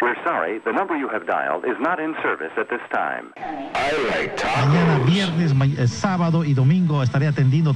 We're sorry, the number you have dialed is not in service at this time. I like Mañana, viernes, eh, sábado y domingo estaré atendiendo.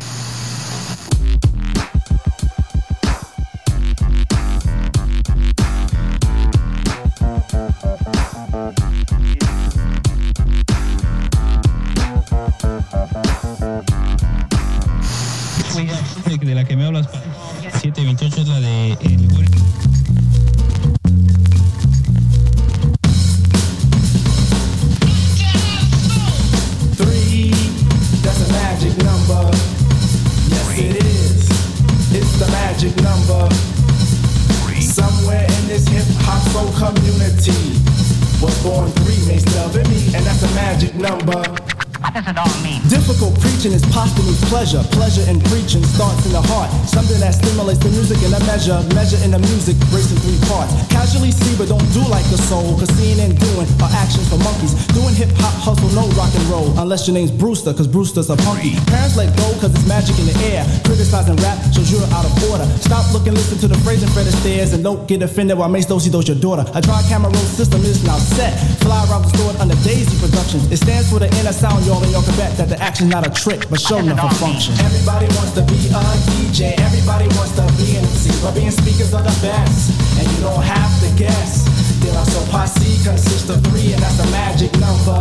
Unless your name's Brewster, cause Brewster's a punky. Parents let go cause it's magic in the air. Criticizing rap shows you're out of order. Stop looking, listen to the phrase and Fred Astaire. And don't get offended while Mace Dosey does your daughter. A dry camera roll system is now set. Fly around the store under Daisy Productions. It stands for the inner sound, y'all, and y'all can bet that the action's not a trick, but show enough a function. Everybody wants to be a DJ, everybody wants to be an MC, but being speakers are the best, and you don't have to guess. De La Soul Posse consists of three, and that's a magic number.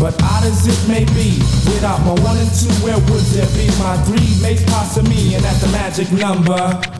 But odd as it may be, without my one and two, where would there be my three makes pasta me, and that's the magic number.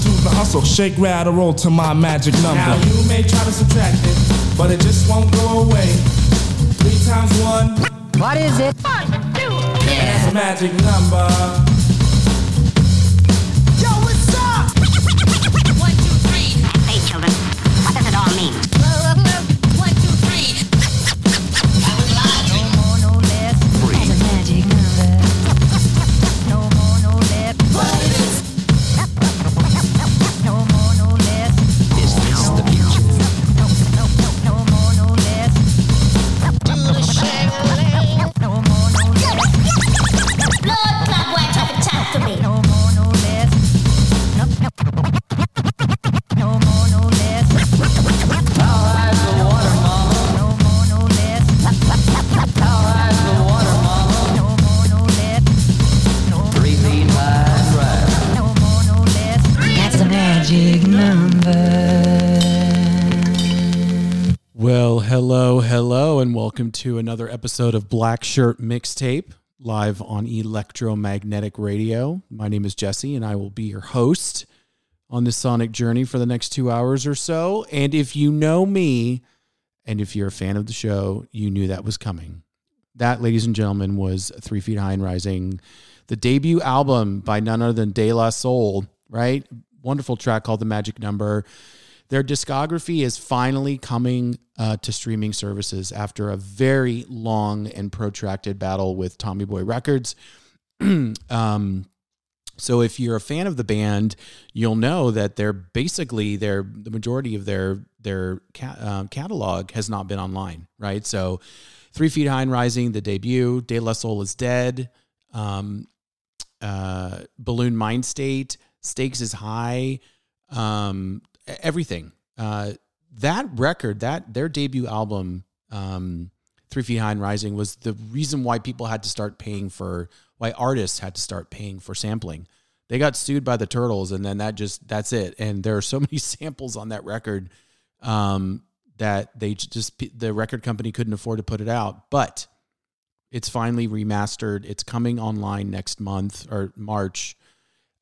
do the hustle. Shake, rattle, roll to my magic number. Now you may try to subtract it, but it just won't go away. Three times one, What is it? One, two, that's a magic number. Yo, what's up? One, two, three. Hey, children. What does it all mean? To another episode of Black Shirt Mixtape live on Electromagnetic Radio. My name is Jesse, and I will be your host on this sonic journey for the next two hours or so. And if you know me, and if you're a fan of the show, you knew that was coming. That, ladies and gentlemen, was Three Feet High and Rising, the debut album by none other than De La Soul, right? Wonderful track called The Magic Number. Their discography is finally coming uh, to streaming services after a very long and protracted battle with Tommy Boy Records. um, so if you're a fan of the band, you'll know that they're basically their the majority of their their ca- uh, catalog has not been online, right? So, Three Feet High and Rising, the debut, De La Soul is Dead, um, uh, Buhloone Mindstate, Stakes is High, um, everything. Uh, that record, that their debut album, um, Three Feet High and Rising, was the reason why people had to start paying for, why artists had to start paying for sampling. They got sued by the Turtles, and then that just that's it. And there are so many samples on that record um, that they just the record company couldn't afford to put it out. But It's finally remastered. It's coming online next month or March.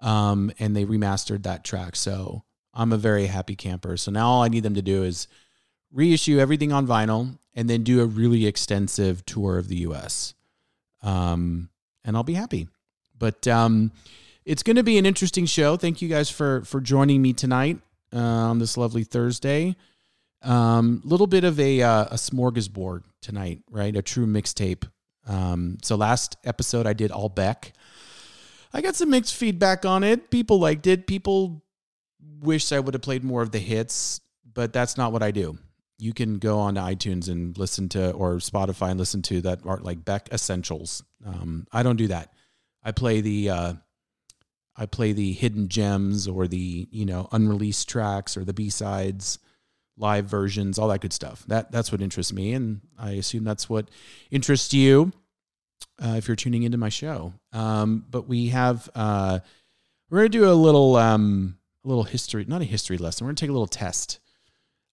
Um, and they remastered that track. So I'm a very happy camper. So now all I need them to do is reissue everything on vinyl and then do a really extensive tour of the US. Um, and I'll be happy. But um, it's going to be an interesting show. Thank you guys for for joining me tonight uh, on this lovely Thursday. Um, little bit of a uh, a smorgasbord tonight, right? A true mixtape. Um, so last episode I did all Beck. I got some mixed feedback on it. People liked it. People wish I would have played more of the hits, but that's not what I do. You can go on to iTunes and listen to or Spotify and listen to that art like Beck Essentials. Um, I don't do that. I play the uh, I play the hidden gems or the you know unreleased tracks or the B sides, live versions, all that good stuff. That that's what interests me, and I assume that's what interests you uh, if you're tuning into my show. Um, but we have uh, we're gonna do a little um, a little history, not a history lesson. We're gonna take a little test.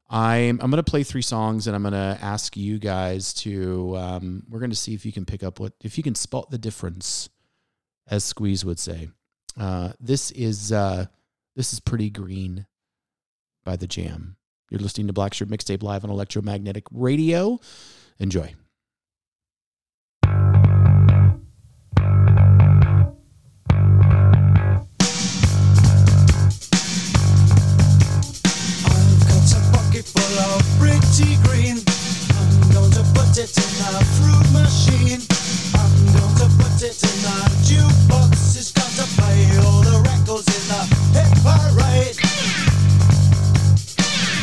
I'm I'm gonna play three songs, and I'm gonna ask you guys to. Um, we're gonna see if you can pick up what if you can spot the difference, as Squeeze would say. Uh, this is uh, this is pretty green by the Jam. You're listening to Black Shirt Mixtape live on Electromagnetic Radio. Enjoy. Pretty green. I'm going to put it in a fruit machine. I'm going to put it in a jukebox. It's got to play all the records in the hit parade.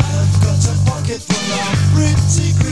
I've got a pocket full of pretty green.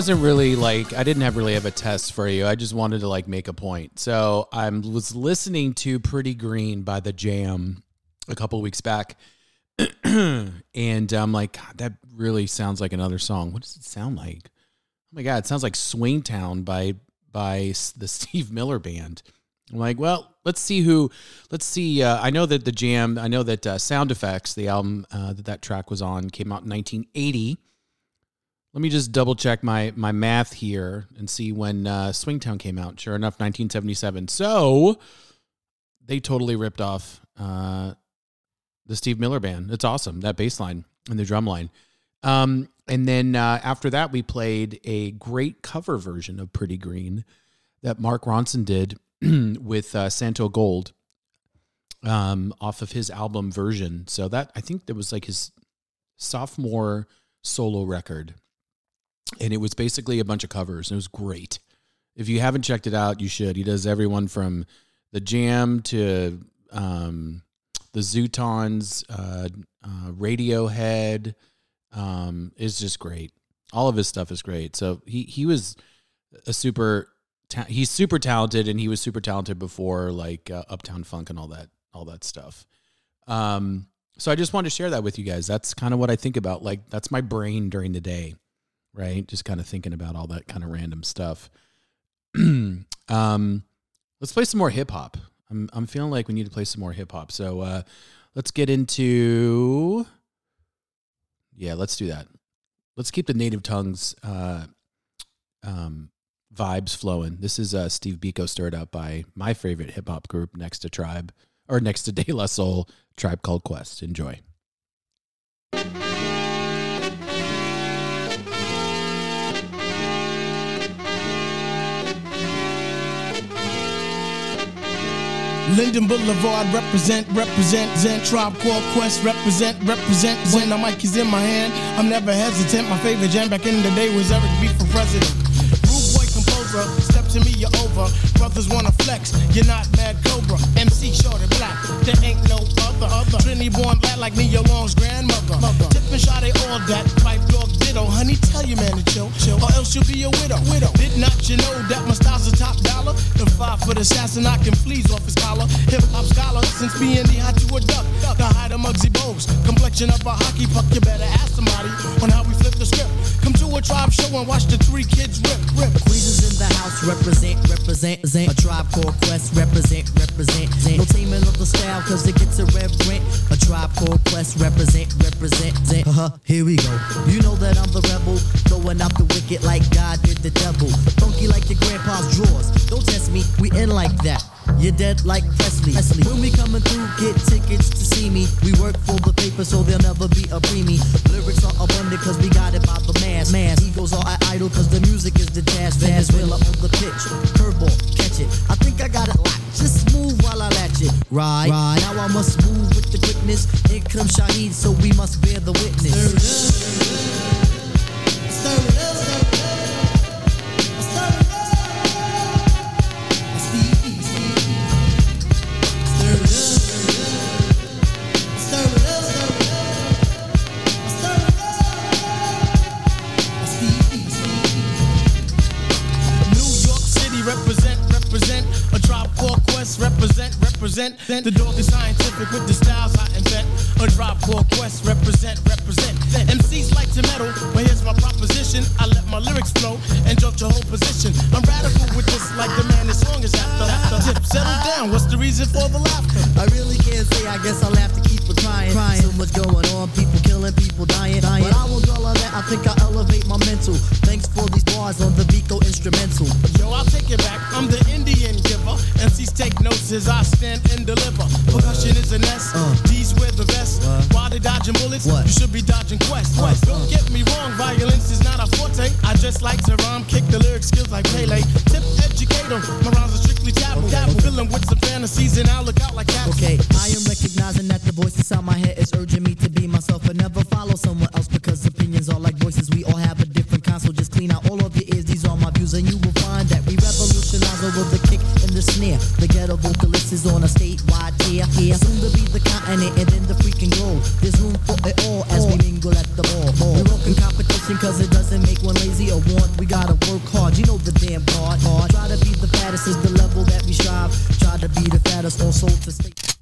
Wasn't really like I didn't have really have a test for you. I just wanted to like make a point. So I was listening to "Pretty Green" by the Jam a couple weeks back, and I'm like, God, that really sounds like another song. What does it sound like? Oh my God, it sounds like "Swingtown" by by the Steve Miller Band. I'm like, well, let's see who. Let's see. Uh, I know that the Jam. I know that uh, Sound Effects, the album uh, that that track was on, came out in 1980. Let me just double check my my math here and see when uh, Swingtown came out. Sure enough, 1977. So they totally ripped off uh, the Steve Miller Band. It's awesome that bass line and the drum line. Um, and then uh, after that, we played a great cover version of Pretty Green that Mark Ronson did with uh, Santogold um, off of his album version. So that I think that was like his sophomore solo record, and it was basically a bunch of covers. And it was great. If you haven't checked it out, you should. He does everyone from the Jam to um, the Zutons, uh, uh, Radiohead. Um, is just great. All of his stuff is great. So he he was a super. Ta- he's super talented, and he was super talented before like uh, Uptown Funk and all that all that stuff. Um, so I just wanted to share that with you guys. That's kind of what I think about. Like that's my brain during the day, right? Just kind of thinking about all that kind of random stuff. um, let's play some more hip hop. I'm I'm feeling like we need to play some more hip hop. So uh, let's get into. Yeah, let's do that. Let's keep the native tongues uh, um, vibes flowing. This is uh, Steve Biko stirred up by my favorite hip hop group next to Tribe or next to De La Soul, Tribe Called Quest. Enjoy. Linden Boulevard represent, represent, Zen Tribe Called Quest represent, represent. When the mic is in my hand, I'm never hesitant. My favorite jam back in the day was Eric B for president. Rude boy composer, step to me, you're over. Brothers wanna flex, you're not mad Cobra. MC short and black, there ain't no other. other. Trinity born black like Nia Long's grandmother. Mother. Tip and shot, all that. Pipe dog ditto, honey, tell your man to chill, chill. Or else you'll be a widow. widow. Did not you know that my style's a top dollar? The five foot assassin, I can fleas off his collar. Hip hop scholar, since being the hot to a duck. The height of Muggsy Bogues, complexion of a hockey puck. You better ask somebody on how we flip the script. Come to a tribe show and watch the three kids rip, rip. Queens in the house, represent, represent, represent. A tribe called Quest, represent, represent. No taming of the style, cause it gets a irreverent. A tribe called Quest, represent, represent. Uh-huh, here we go. You know that I'm the rebel, throwing out the wicked like God did the devil. Funky like your grandpa's drawers. Don't test me, we in like that. You're dead like Presley. Presley. When we coming through, get tickets to see me. We work for the paper, so there'll never be a preemie. Lyrics are abundant, cause we got it by the mass. Mass. Egos are idle, cause the music is the jazz. Valenzuela on the pitch. Curveball, catch it. I think I got it locked. Just move while I latch it. Right. right. Now I must move with the quickness. Here comes Shaheed, so we must bear the witness. New represent. The dog is scientific with the styles I invent. A tribe called Quest represent, represent. MCs like to meddle, but here's my proposition. I let my lyrics flow and jump your whole position. I'm radical with this, like the man this song is after. after. Tip, settle down. What's the reason for the laughter? I really can't say, I guess I'll have to keep it crying. crying. So much going on, people killing, people dying. dying. But I won't dwell on that, I think I elevate my mental. Thanks for these bars on the Biko instrumental. Yo, I'll take it back. I'm the Indian giver. MCs take notes as I stand and deliver. Percussion is an S. Uh. D's wear the vest. While they dodging bullets, What? you should be dodging quest. Quest, uh, Don't uh. get me wrong, violence is not a forte. I just like to rhyme, kick the lyric skills like Pele. Tip educator, my rhymes are strictly taboo. Dabble, filling with some fantasies and I'll look out like cats. Okay, I am recognizing that the voice inside my head is urging me to be myself and never follow someone else because opinions are like voices. We all have a different kind, so just clean out all of your ears. These are my views, and you will find that we revolutionize over the kick and the snare. The ghetto vocalist is on a statewide tear. Here, soon to be the continent and then the freaking globe. There's room for it all as we mingle at the ball. We rockin' motivation cause it doesn't make one lazy or want. We gotta work hard, you know the damn part. Try to be the fattest is the level that we strive. Try to be the fattest also to stay.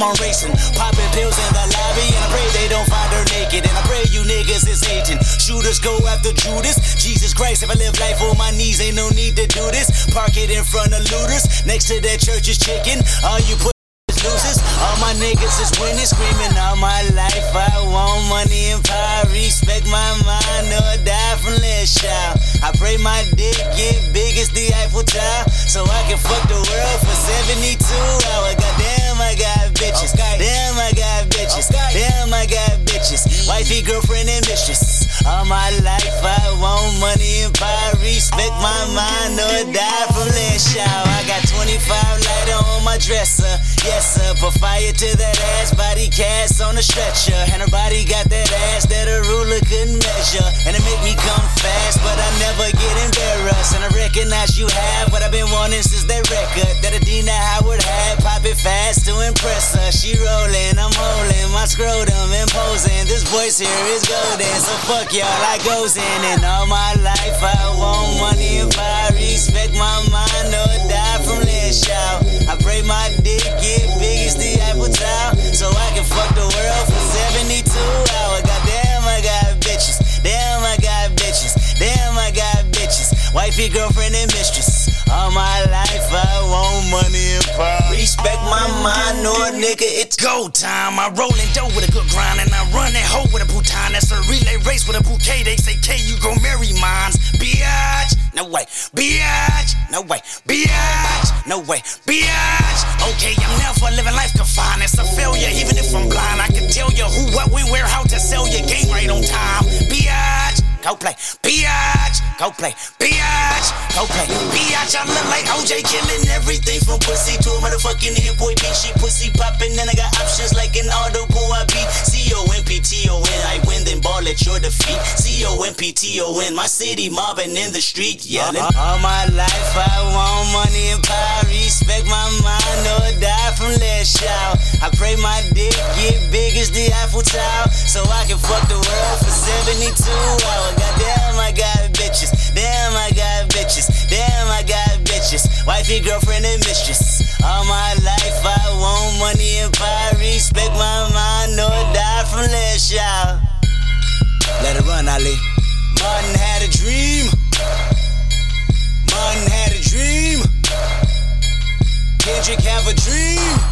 I'm racing. Popping pills in the lobby, and I pray they don't find her naked. And I pray you niggas is hating. Shooters go after Judas. Jesus Christ, if I live life on my knees, ain't no need to do this. Park it in front of looters. Next to that church is chicken. All you put losers. All my niggas is winning, screaming all my life. I want money and power, respect my mind, or die from less child. I pray my dick get big as the Eiffel Tower, so I can fuck the world for 72 hours. Goddamn, I got bitches. Damn, I got bitches. Damn, I got bitches. Wifey, girlfriend, and mistress. All my life, I want money and power, respect my oh, mind, or die from less child. I got 25 lighter on my dresser. Yes, sir. Put fire to that ass, body cast on a stretcher. And her body got that ass that a ruler couldn't measure. And it make me come fast, but I never get embarrassed. And I recognize you have what I've been wanting since that record that Adina Howard had. Pop it fast to impress her. She rolling, I'm holding my scrotum imposing. This voice here is golden, so fuck y'all, I goes in. And all my life I want money and I respect my mind or die from less shout. I pray my dick get big as the Eiffel Tower, so I can fuck the world for 72 hours. Goddamn, I got bitches. Damn, I got bitches. Damn, I got bitches. Wifey, girlfriend, and mistress. All my life I want money and power. Respect my mind, or nigga, it's go time. I roll in dough with a good grind, and I run that hoe with a bouton. That's a relay race with a bouquet. They say, K, you gon' marry mines. Biatch, no way. Biatch, no way. Biatch, no way. Biatch. Okay, I'm never living life confined. It's a failure, even if I'm blind. I can tell you who, what, when, where, how to sell your game right on time. Biatch. Go play, biatch, go play, biatch, go play, biatch. I look like OJ killing everything from pussy to a motherfucking hit boy bitch. She pussy popping, and I got options like an auto I beat. C O N P T O N. I win, then ball at your defeat. C O N P T O N. My city mobbing in the street, yelling. Uh-huh. All my life I want money and power, respect my mind or die from less shout. I pray my dick get big as the Eiffel Tower, so I can fuck the world for 72 hours. Goddamn, I got bitches. Damn, I got bitches. Damn, I got bitches. Wifey, girlfriend, and mistress. All my life I want money and power, respect my mind or die from less shout. Let it run, Ali. Martin had a dream. Martin had a dream. Kendrick have a dream.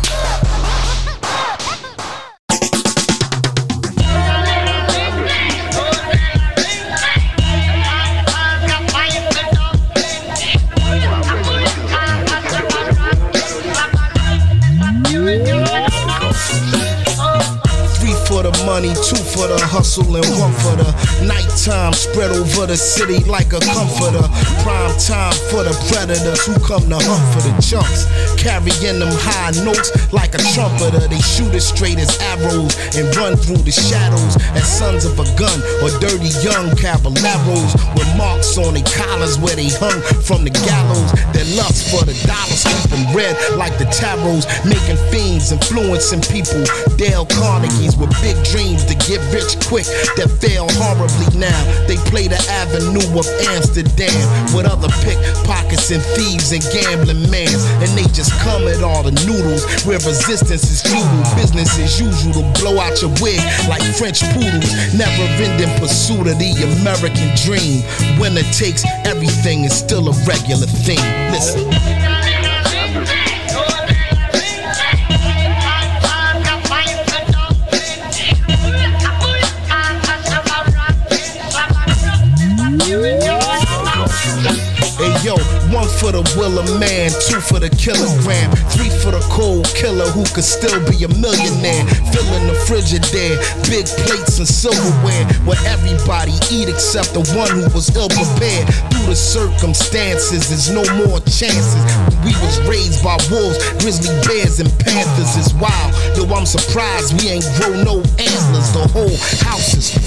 Money, two for the hustle, and one for the nighttime. Spread over the city like a comforter. Prime time for the predators who come to hunt for the chunks. Carrying them high notes like a trumpeter. They shoot as straight as arrows and run through the shadows as sons of a gun or dirty young caballeros with marks on their collars where they hung from the gallows. Their lust for the dollars keep them red like the tarots, making fiends, influencing people. Dale Carnegie's with big dreams to get rich quick that fail horribly now. They play the avenue of Amsterdam with other pickpockets and thieves and gambling mans. And they just come at all the noodles where resistance is futile. Business as usual to blow out your wig like French poodles. Never ending pursuit of the American dream. Winner takes everything is still a regular thing. Listen. For the will of man, two for the kilogram, three for the cold killer who could still be a millionaire. Filling the Frigidaire, big plates and silverware where everybody eat except the one who was ill prepared. Due to circumstances, there's no more chances. We was raised by wolves, grizzly bears, and panthers is wild. Yo, I'm surprised we ain't grow no antlers. The whole house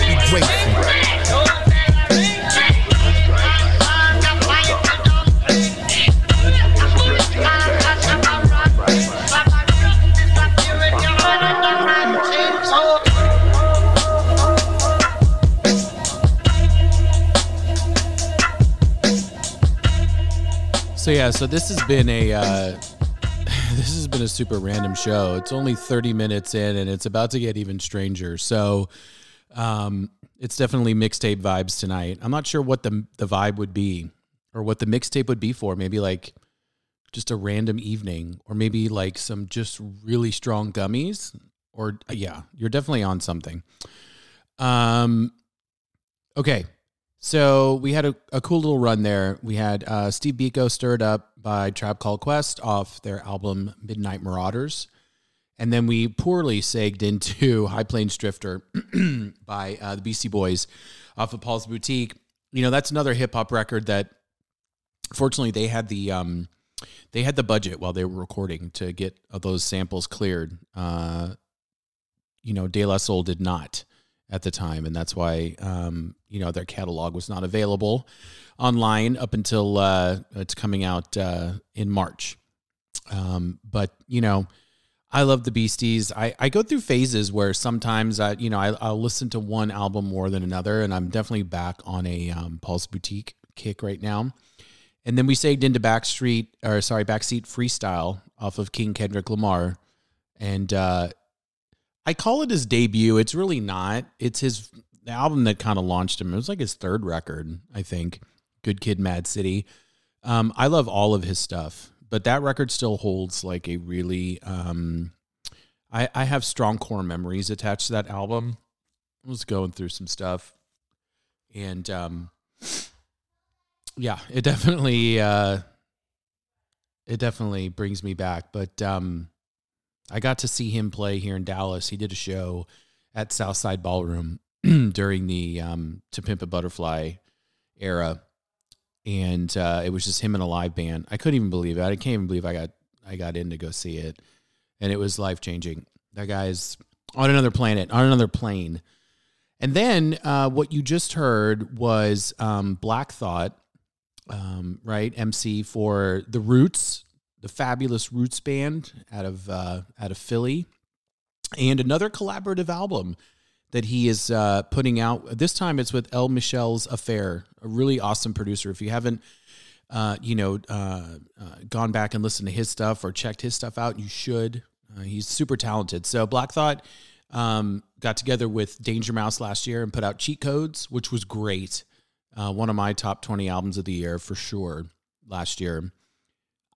Be grateful. So yeah, so this has been a uh, this has been a super random show. It's only 30 minutes in and it's about to get even stranger. So um it's definitely mixtape vibes tonight. I'm not sure what the the vibe would be or what the mixtape would be for. Maybe like just a random evening or maybe like some just really strong gummies or yeah, you're definitely on something. Um okay. So we had a, a cool little run there. We had uh, Steve Biko stirred up by Tribe Called Quest off their album Midnight Marauders. And then we poorly segged into High Plains Drifter by uh, the Beastie Boys off of Paul's Boutique. You know, that's another hip hop record that fortunately they had the um, they had the budget while they were recording to get those samples cleared. Uh, you know, De La Soul did not at the time, and that's why um, you know their catalog was not available online up until uh, it's coming out uh, in March. Um, but you know, I love the Beasties. I, I go through phases where sometimes I you know I, I'll listen to one album more than another, and I'm definitely back on a um, Paul's Boutique kick right now. And then we sagged into Backstreet or sorry Backseat Freestyle off of King Kendrick Lamar, and uh, I call it his debut. It's really not. It's his the album that kind of launched him. It was like his third record, I think. Good Kid, Mad City. Um, I love all of his stuff, but that record still holds like a really. Um, I I have strong core memories attached to that album. I was going through some stuff, and um, yeah, it definitely uh, it definitely brings me back. But um, I got to see him play here in Dallas. He did a show at Southside Ballroom during the um, To Pimp a Butterfly era, and uh, it was just him and a live band. I couldn't even believe it. I can't even believe I got I got in to go see it, and it was life changing. That guy's on another planet, on another plane. And then uh, what you just heard was um, Black Thought, um, right? MC for the Roots, the fabulous Roots band out of uh, out of Philly, and another collaborative album that he is uh, putting out. This time it's with El Michels Affair, a really awesome producer. If you haven't, uh, you know, uh, uh, gone back and listened to his stuff or checked his stuff out, you should. Uh, he's super talented. So Black Thought um, got together with Danger Mouse last year and put out Cheat Codes, which was great. Uh, one of my top 20 albums of the year for sure last year.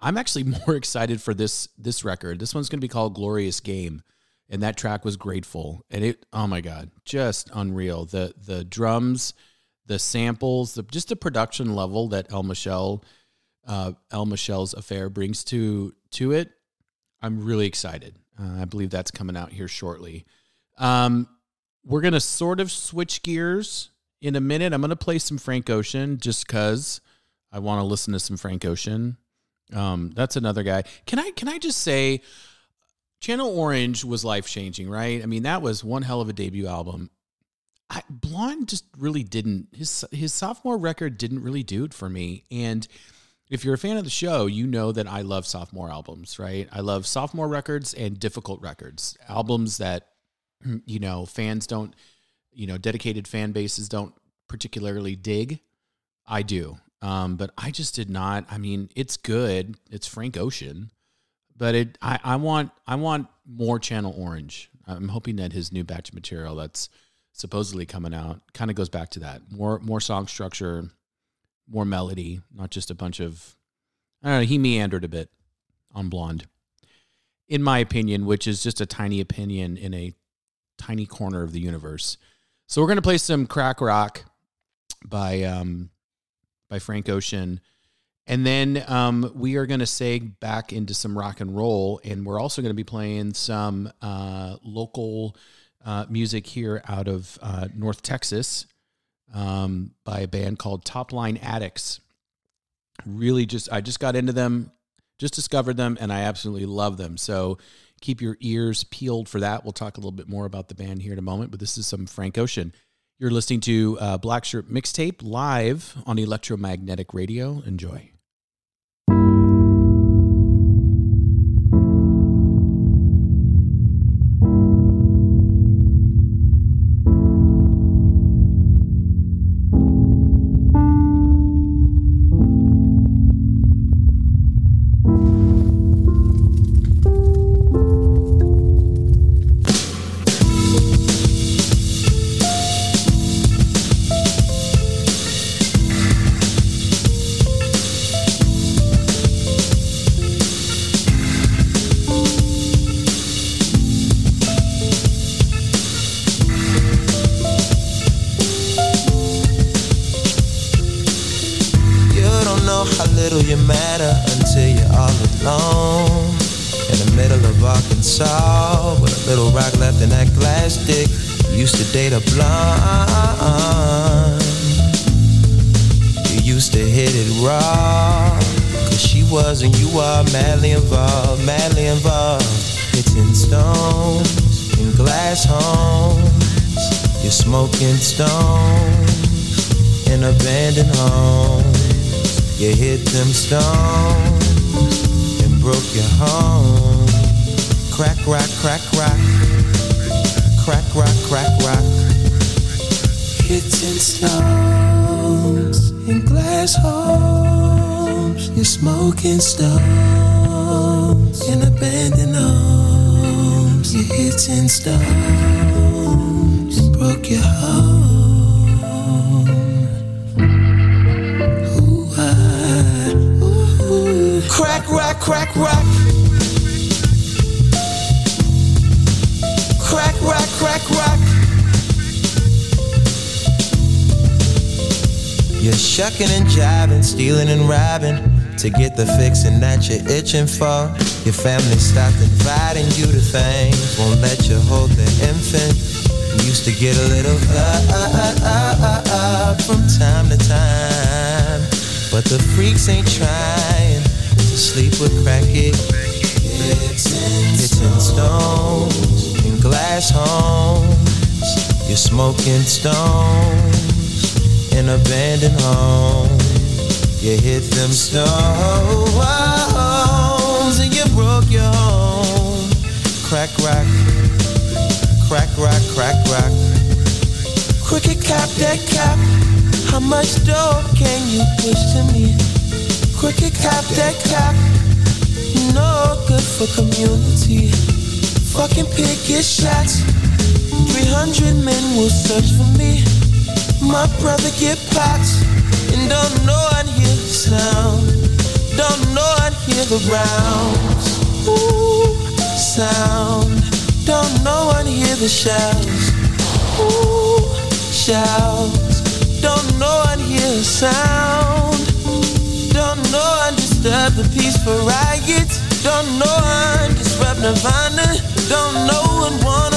I'm actually more excited for this this record. This one's going to be called Glorious Game, and that track was grateful. And it, oh my god, just unreal. The the drums, the samples, the just the production level that El Michelle, uh, El Michels Affair brings to to it. I'm really excited. Uh, I believe that's coming out here shortly. Um, we're gonna sort of switch gears in a minute. I'm gonna play some Frank Ocean just cause I want to listen to some Frank Ocean. Um, that's another guy. Can I can I just say Channel Orange was life changing, right? I mean, that was one hell of a debut album. I, Blonde just really didn't his his sophomore record didn't really do it for me. And if you're a fan of the show, you know that I love sophomore albums, right? I love sophomore records and difficult records, albums that you know fans don't, you know, dedicated fan bases don't particularly dig. I do. Um, but I just did not. I mean, it's good. It's Frank Ocean, but it. I, I want. I want more Channel Orange. I'm hoping that his new batch material that's supposedly coming out kind of goes back to that. More more song structure, more melody, not just a bunch of. I don't know. He meandered a bit on Blonde, in my opinion, which is just a tiny opinion in a tiny corner of the universe. So we're gonna play some crack rock by um, by Frank Ocean. And then um, we are going to seg back into some rock and roll. And we're also going to be playing some uh, local uh, music here out of uh, North Texas um, by a band called Top Line Addicts. Really, just I just got into them, just discovered them, and I absolutely love them. So keep your ears peeled for that. We'll talk a little bit more about the band here in a moment, but this is some Frank Ocean. You're listening to uh, Black Shirt Mixtape live on Electromagnetic Radio. Enjoy. Involved, madly involved. Hitting stones in glass homes. You're smoking stones in abandoned homes. You hit them stones and broke your home. Crack, rock, crack, rock. Crack, rock, crack, rock. Hitting stones in glass homes. You're smoking stones in abandoned homes. You're hitting stones broke your home. Ah, crack, rock, crack, rock. Crack, rock, crack, rock. You're shucking and jiving, stealing and robbing to get the fixing that you're itching for. Your family stopped inviting you to things, won't let you hold the infant. You used to get a little uh, uh, uh, from time to time, but the freaks ain't trying to sleep with crackhead. Hitting stones in glass homes. You're smoking stones in abandoned homes. You hit them stones broke your home. Crack rock, crack rock, crack rock. Cricket cap that cap. How much dough can you push to me? Cricket cap that cap. No good for community. Fucking pick your shots. 300 men will search for me. My brother get pots. And don't know I'd hear sound. Don't know I'd hear the rounds. Ooh, sound. Don't know I'd hear the shouts. Ooh, shouts. Don't know I'd hear the sound. Don't know I disturb the peaceful riots. Don't know I disrupt Nirvana. Don't know and wanna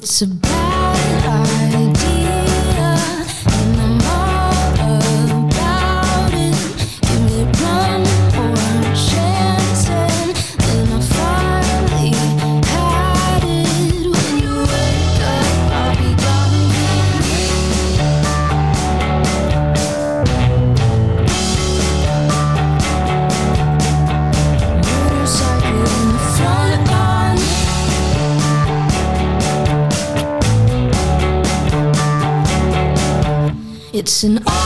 It's a listen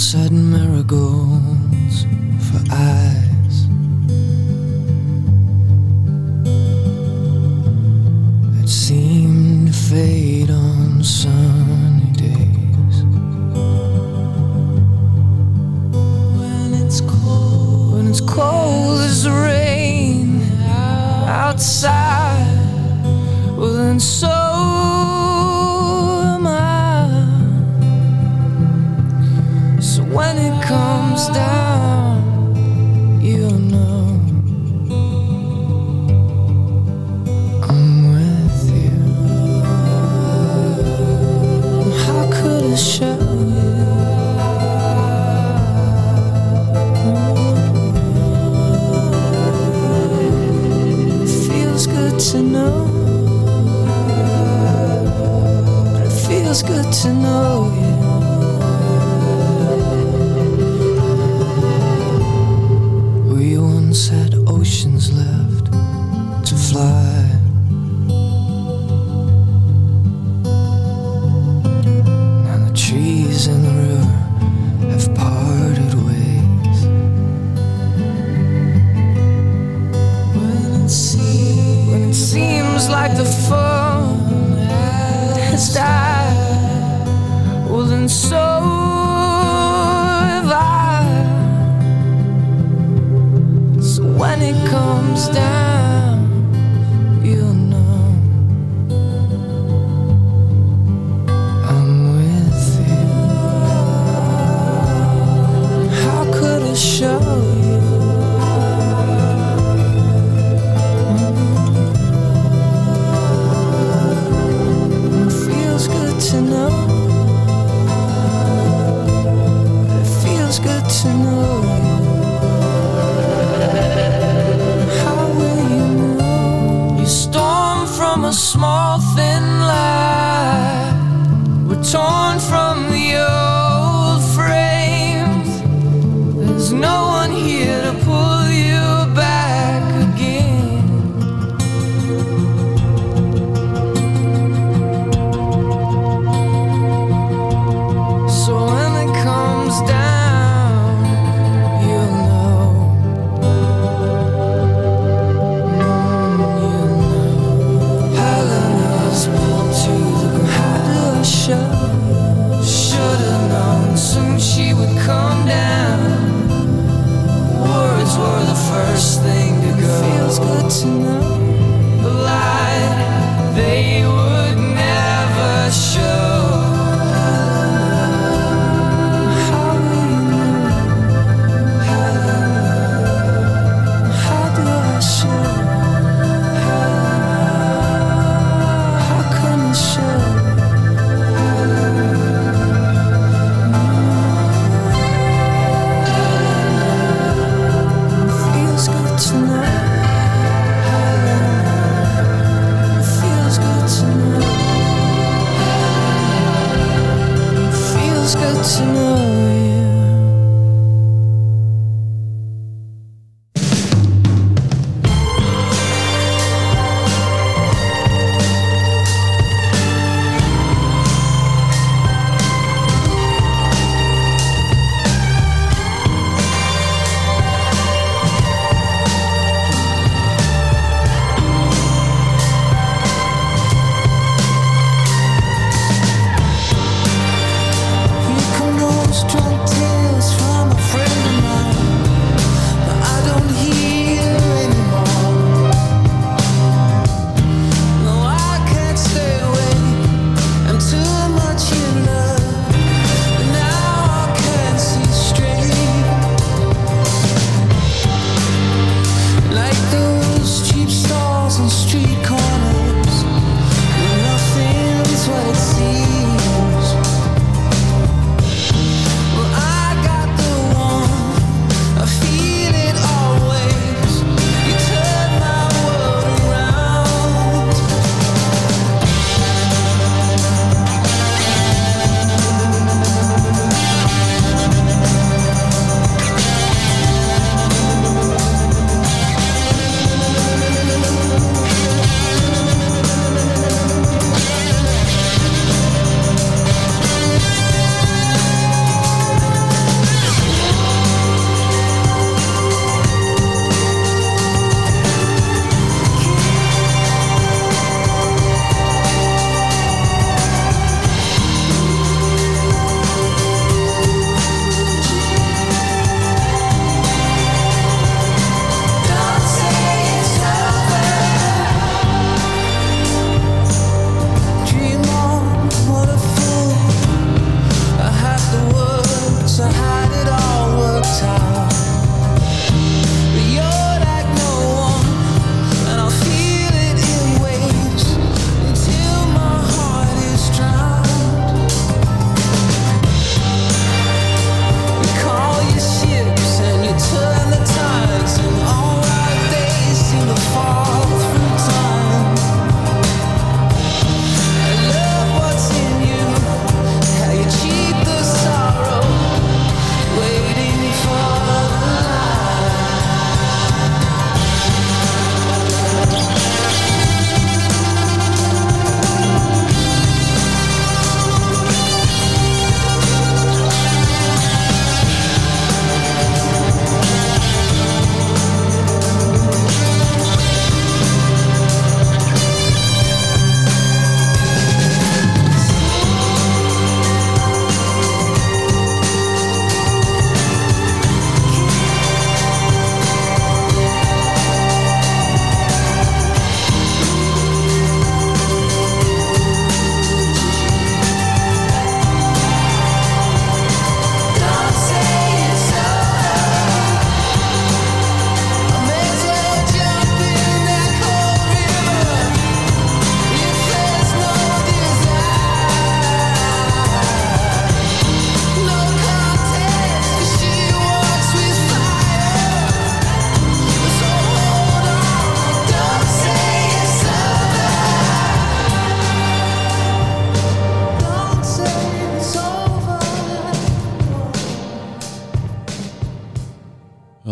sudden marigolds for eyes. It seemed to fade on sun.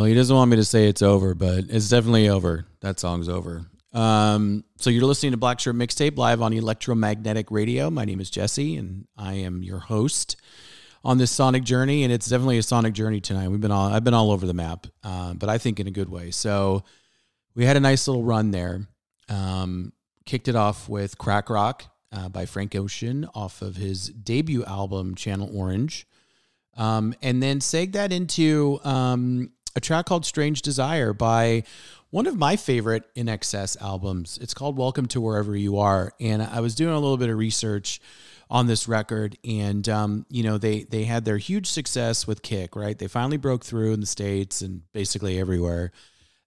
Doesn't want me to say it's over, but it's definitely over. That song's over. Um, so you're listening to Black Shirt Mixtape live on Electromagnetic Radio. My name is Jesse, and I am your host on this sonic journey. And it's definitely a sonic journey tonight. We've been all I've been all over the map, uh, but I think in a good way. So we had a nice little run there. Um, kicked it off with Crack Rock uh, by Frank Ocean off of his debut album Channel Orange. Um, and then segged that into um, a track called Strange Desire by one of my favorite INXS albums. It's called Welcome to Wherever You Are. And I was doing a little bit of research on this record and um, you know they they had their huge success with kick right? They finally broke through in the states and basically everywhere.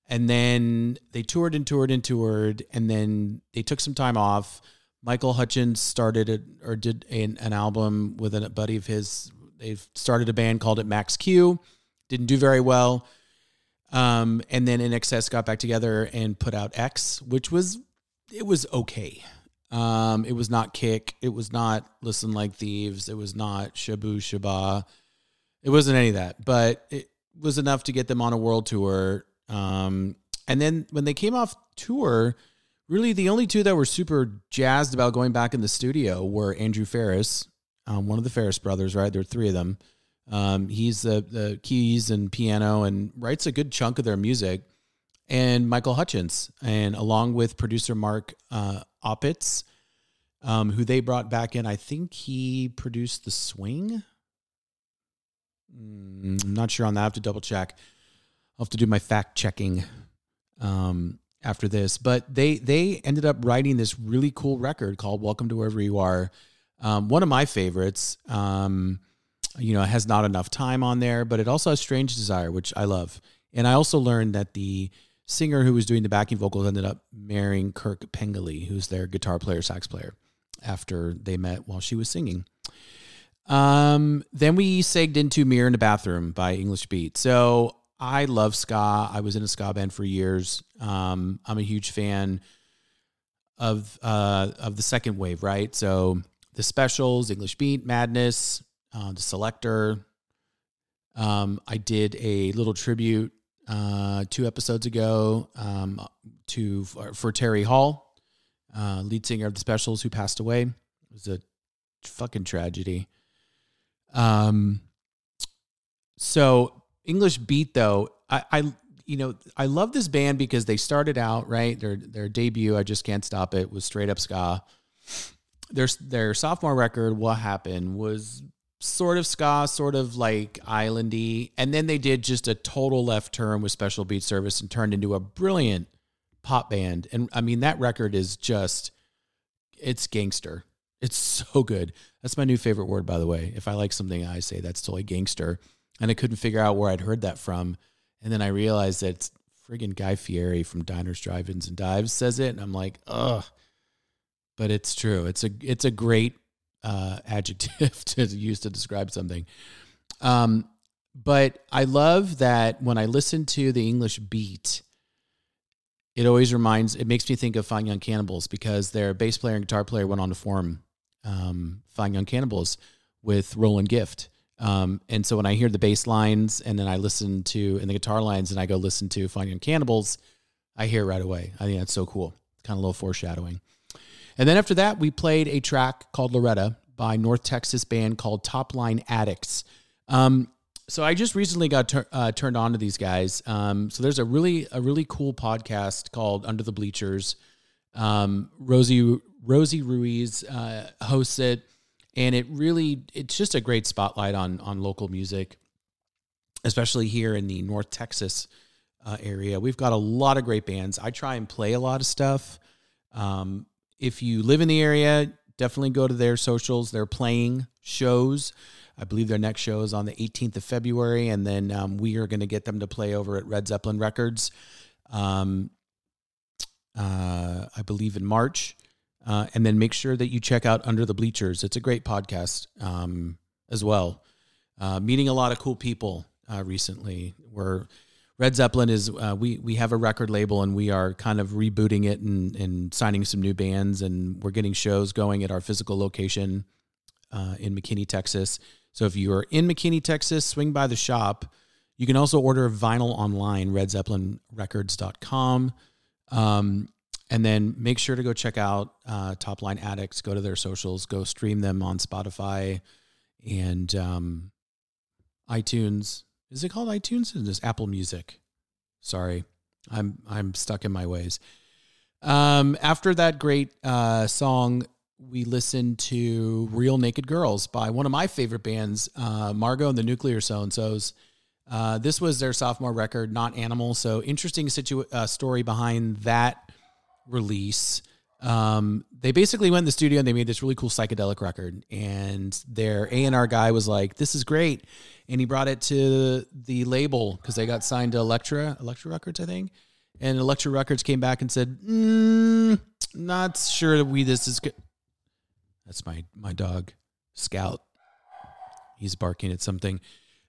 And then they toured and toured and toured and then they took some time off. Michael Hutchence started it or did an, an album with a buddy of his. They started a band called it max q. Didn't do very well um, and then INXS got back together and put out x which was it was okay. Um, it was not kick. It was not listen like thieves. It was not Shabooh Shoobah. It wasn't any of that but it was enough to get them on a world tour. Um, and then when they came off tour, really the only two that were super jazzed about going back in the studio were Andrew Farriss, um, one of the Farriss brothers, right? There were three of them. Um, he's the, the keys and piano and writes a good chunk of their music. And Michael Hutchence, and along with producer Mark uh, Opitz, um, who they brought back in. I think he produced The Swing. Mm, I'm not sure on that. I have to double check. I'll have to do my fact checking um, after this. But they they ended up writing this really cool record called "Welcome to Wherever You Are." Um, one of my favorites. Um, you know, it has not enough time on there, but it also has "Strange Desire," which I love. And I also learned that the singer who was doing the backing vocals ended up marrying Kirk Pengilly, who's their guitar player, sax player, after they met while she was singing. Um, then we segged into Mirror in the Bathroom by English Beat. So I love ska. I was in a ska band for years. Um, I'm a huge fan of uh, of the second wave, right? So the specials, English Beat, Madness, uh, the Selecter. Um, I did a little tribute uh, two episodes ago um, to for, for Terry Hall, uh, lead singer of the Specials, who passed away. It was a fucking tragedy. Um, so English Beat though, I, I you know I love this band because they started out right. Their their debut, I just can't stop it, was straight up ska. Their their sophomore record, What Happened, was sort of ska, sort of like islandy, and then they did just a total left turn with Special Beat Service and turned into a brilliant pop band. And I mean that record is just it's gangster. It's so good. That's my new favorite word, by the way. If I like something, I say that's totally gangster and I couldn't figure out where I'd heard that from. And then I realized that it's friggin' Guy Fieri from Diners, Drive-ins, and Dives says it, and I'm like, ugh. But it's true. It's a it's a great uh, adjective to use to describe something. Um, but I love that when I listen to the English beat, it always reminds. It makes me think of Fine Young Cannibals because their bass player and guitar player went on to form um, Fine Young Cannibals with Roland Gift. Um, and so when I hear the bass lines and then I listen to and the guitar lines and I go listen to Fine Young Cannibals, I hear it right away. I think that's so cool. Kind of a little foreshadowing. And then after that, we played a track called Loretta by North Texas band called Top Line Addicts. Um, so I just recently got uh, turned on to these guys. Um, so there's a really a really cool podcast called Under the Bleachers. Um, Rosie Rosie Ruiz uh, hosts it and it really it's just a great spotlight on on local music especially here in the north texas uh, area we've got a lot of great bands i try and play a lot of stuff um, if you live in the area definitely go to their socials they're playing shows i believe their next show is on the 18th of february and then um, we are going to get them to play over at red zeppelin records um, uh, i believe in march uh, and then make sure that you check out Under the Bleachers. It's a great podcast um, as well. Uh, meeting a lot of cool people uh, recently. We're Red Zeppelin is uh, we we have a record label and we are kind of rebooting it and, and signing some new bands and we're getting shows going at our physical location uh, in McKinney, Texas. So if you are in McKinney, Texas, swing by the shop. You can also order vinyl online, RedZeppelinRecords.com. Um, and then make sure to go check out uh, Top Line Addicts. Go to their socials. Go stream them on Spotify and um, iTunes. Is it called iTunes? Or just Apple Music? Sorry, I'm I'm stuck in my ways. Um, after that great uh, song, we listened to "Real Naked Girls" by one of my favorite bands, uh, and the Nuclear So and So's. Uh, this was their sophomore record, not Animal. So interesting situ- uh, story behind that release. Um, they basically went in the studio and they made this really cool psychedelic record. And their A and R guy was like, "This is great," and he brought it to the label because they got signed to Elektra, Elektra Records, I think. And Elektra Records came back and said, mm, "Not sure that we this is good." That's my my dog, Scout. He's barking at something.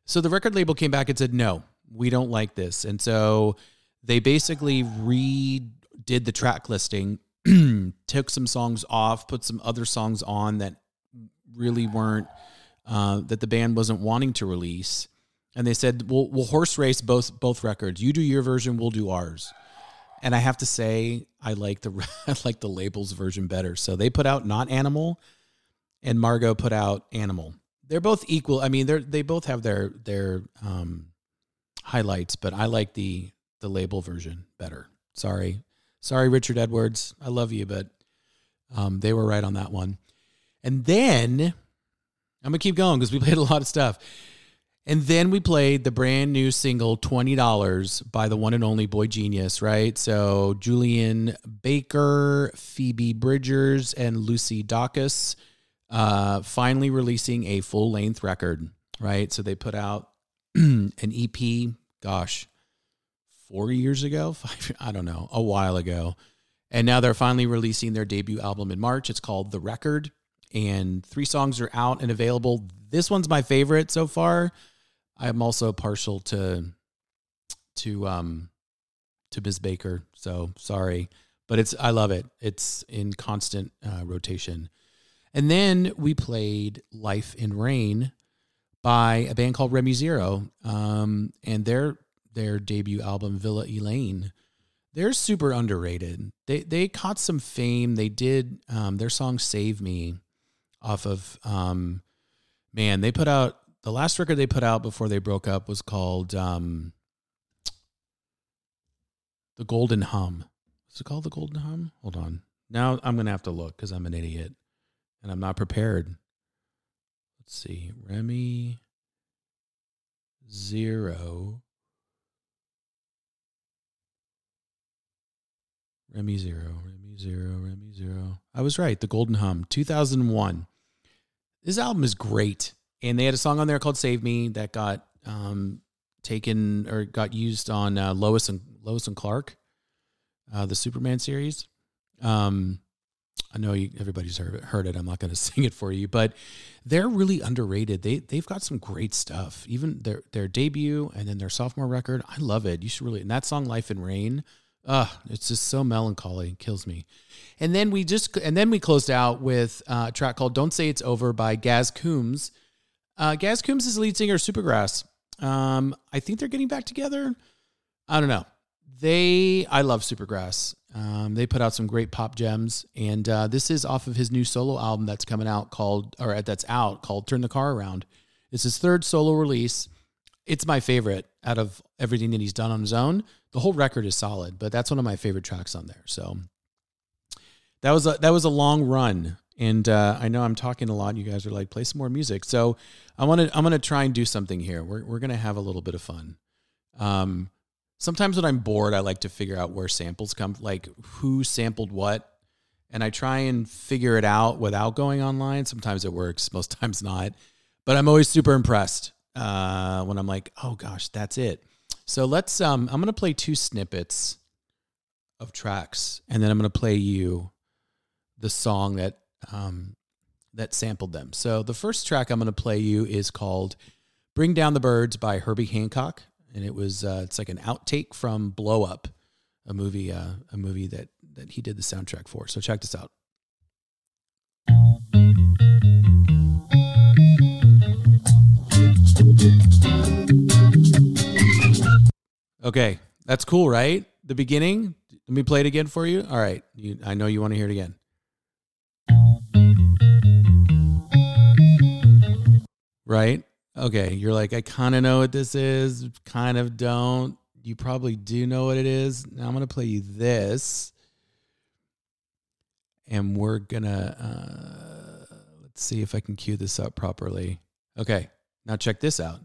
So the record label came back and said, "No, we don't like this." And so they basically redid the track listing, took some songs off, put some other songs on that really weren't uh, that the band wasn't wanting to release, and they said, "We'll we'll horse race both both records. You do your version, we'll do ours." And I have to say, I like the I like the labels version better. So they put out not Animal, and Margot put out Animal. They're both equal. I mean, they're they both have their their um, highlights, but I like the the label version better. Sorry, sorry, Richard Edwards. I love you, but um, they were right on that one. And then I'm gonna keep going because we played a lot of stuff. And then we played the brand new single $20 by the one and only Boy Genius, right? So Julien Baker, Phoebe Bridgers, and Lucy Dacus uh, finally releasing a full length record, right? So they put out an EP, gosh, four years ago, five, I don't know, a while ago. And now they're finally releasing their debut album in March. It's called The Record, and three songs are out and available. This one's my favorite so far. I'm also partial to to um to Biz Baker, so sorry, but it's I love it. It's in constant uh, rotation. And then we played Life in Rain by a band called Remy Zero, um, and their their debut album Villa Elaine. They're super underrated. They they caught some fame. They did um, their song "Save Me" off of um, man. They put out the last record they put out before they broke up was called um, the Golden Hum. Is it called the Golden Hum? Hold on. Now I'm gonna have to look because I'm an idiot and I'm not prepared. Let's see. Remy Zero. Remy Zero. Remy Zero. Remy Zero. I was right. The Golden Hum, 2001. This album is great. And they had a song on there called Save Me that got um, taken or got used on uh, Lois and Lois and Clark, uh, the Superman series. Um, I know you, everybody's heard it, heard it. I'm not going to sing it for you, but they're really underrated. They they've got some great stuff. Even their their debut and then their sophomore record. I love it. You should really. And that song, Life in Rain. Uh, it's just so melancholy, kills me. And then we just and then we closed out with uh, a track called "Don't Say It's Over" by Gaz Coombs. Uh, Gaz Coombs is lead singer Supergrass. Um, I think they're getting back together. I don't know. They, I love Supergrass. Um, they put out some great pop gems, and uh, this is off of his new solo album that's coming out called, or that's out called "Turn the Car Around." It's his third solo release. It's my favorite out of everything that he's done on his own. The whole record is solid, but that's one of my favorite tracks on there. So that was a that was a long run, and uh, I know I'm talking a lot. You guys are like, play some more music. So I want to I'm gonna try and do something here. We're we're gonna have a little bit of fun. Um, sometimes when I'm bored, I like to figure out where samples come, like who sampled what, and I try and figure it out without going online. Sometimes it works, most times not. But I'm always super impressed uh, when I'm like, oh gosh, that's it. So let's. Um, I'm gonna play two snippets of tracks, and then I'm gonna play you the song that um, that sampled them. So the first track I'm gonna play you is called "Bring Down the Birds" by Herbie Hancock, and it was uh, it's like an outtake from Blow Up, a movie uh, a movie that that he did the soundtrack for. So check this out. Okay, that's cool, right? The beginning. Let me play it again for you. All right, you, I know you want to hear it again. Right? Okay, you're like, I kind of know what this is, kind of don't. You probably do know what it is. Now I'm going to play you this. And we're going to, uh, let's see if I can cue this up properly. Okay, now check this out.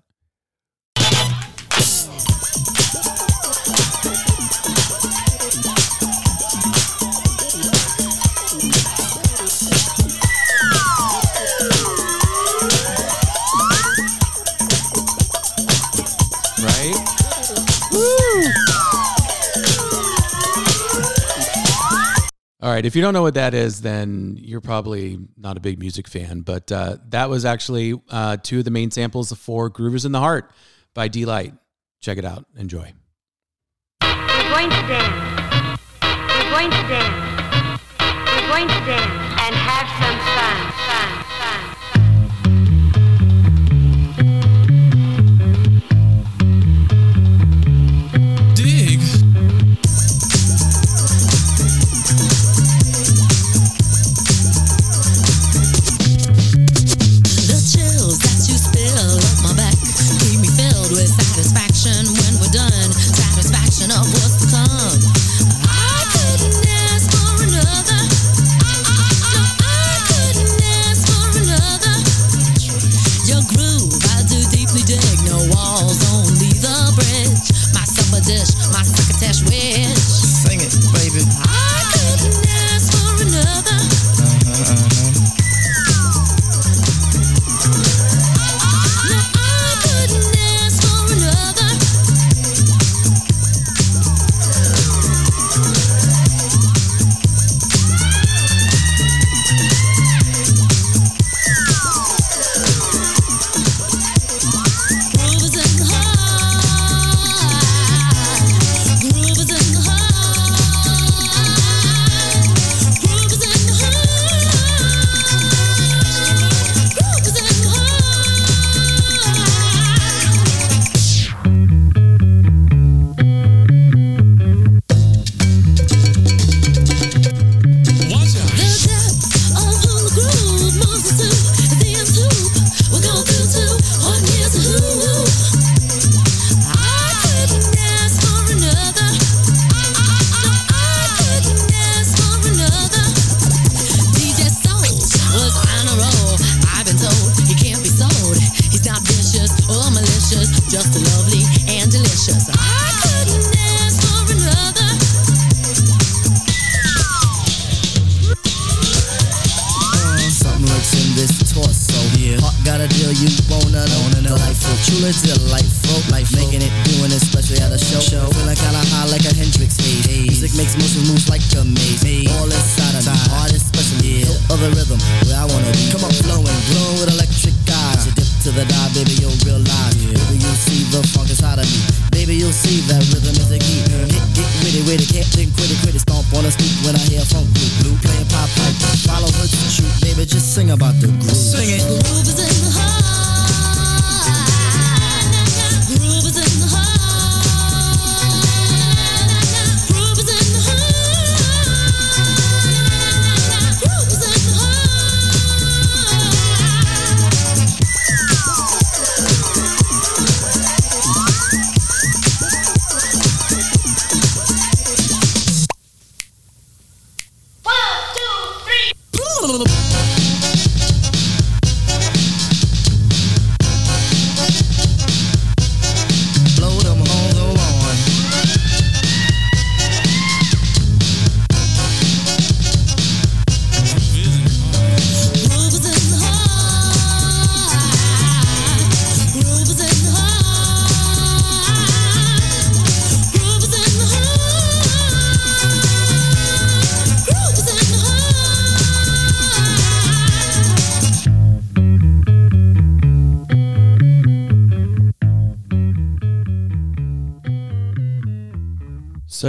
if you don't know what that is, then you're probably not a big music fan. But uh, that was actually uh, two of the main samples for Groove Is in the Heart by Deee-Lite. Check it out. Enjoy going to dance. We're going to dance. We're going to dance and have some fun.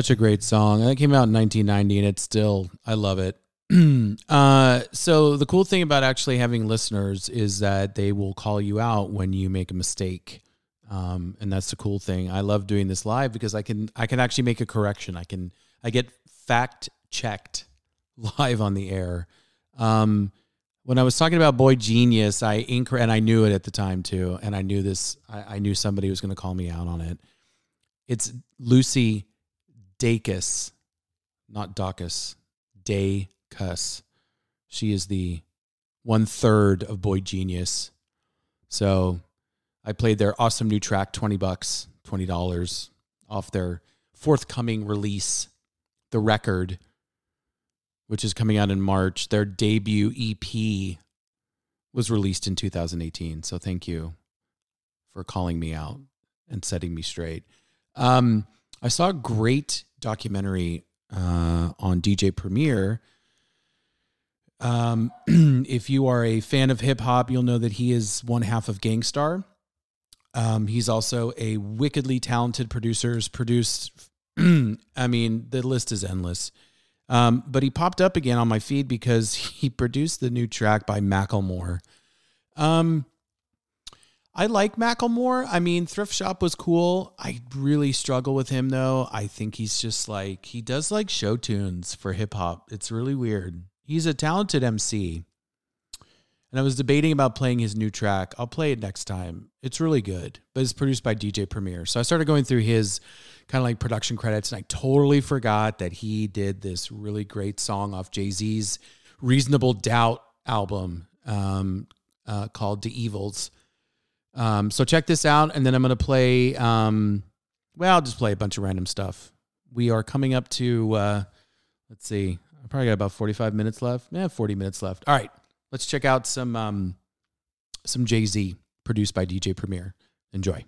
such a great song. That came out in 1990, and it's still I love it. uh, so the cool thing about actually having listeners is that they will call you out when you make a mistake. Um, and that's the cool thing. I love doing this live because I can I can actually make a correction. I can I get fact checked live on the air. Um, when I was talking about Boy Genius, I and I knew it at the time too, and I knew this. I, I knew somebody was going to call me out on it. It's Lucy Dacus, not Dacus, Dacus. She is the one third of Boy Genius. So I played their awesome new track, 20 bucks, $20 off their forthcoming release, The Record, which is coming out in March. Their debut EP was released in 2018. So thank you for calling me out and setting me straight. Um, I saw a great documentary uh, on DJ Premier. Um, if you are a fan of hip hop, you'll know that he is one half of Gang Starr. Um, he's also a wickedly talented producer. Has produced, I mean, the list is endless. Um, but he popped up again on my feed because he produced the new track by Macklemore. Um, I like Macklemore. I mean, Thrift Shop was cool. I really struggle with him though. I think he's just like he does like show tunes for hip hop. It's really weird. He's a talented MC. And I was debating about playing his new track. I'll play it next time. It's really good, but it's produced by DJ Premier. So I started going through his kind of like production credits, and I totally forgot that he did this really great song off Jay Z's Reasonable Doubt album um, uh, called The Evils. Um, so check this out, and then I'm going to play. Um, well, I'll just play a bunch of random stuff. We are coming up to. Uh, let's see. I probably got about 45 minutes left. Yeah, 40 minutes left. All right, let's check out some um, some Jay Z produced by DJ Premier. Enjoy.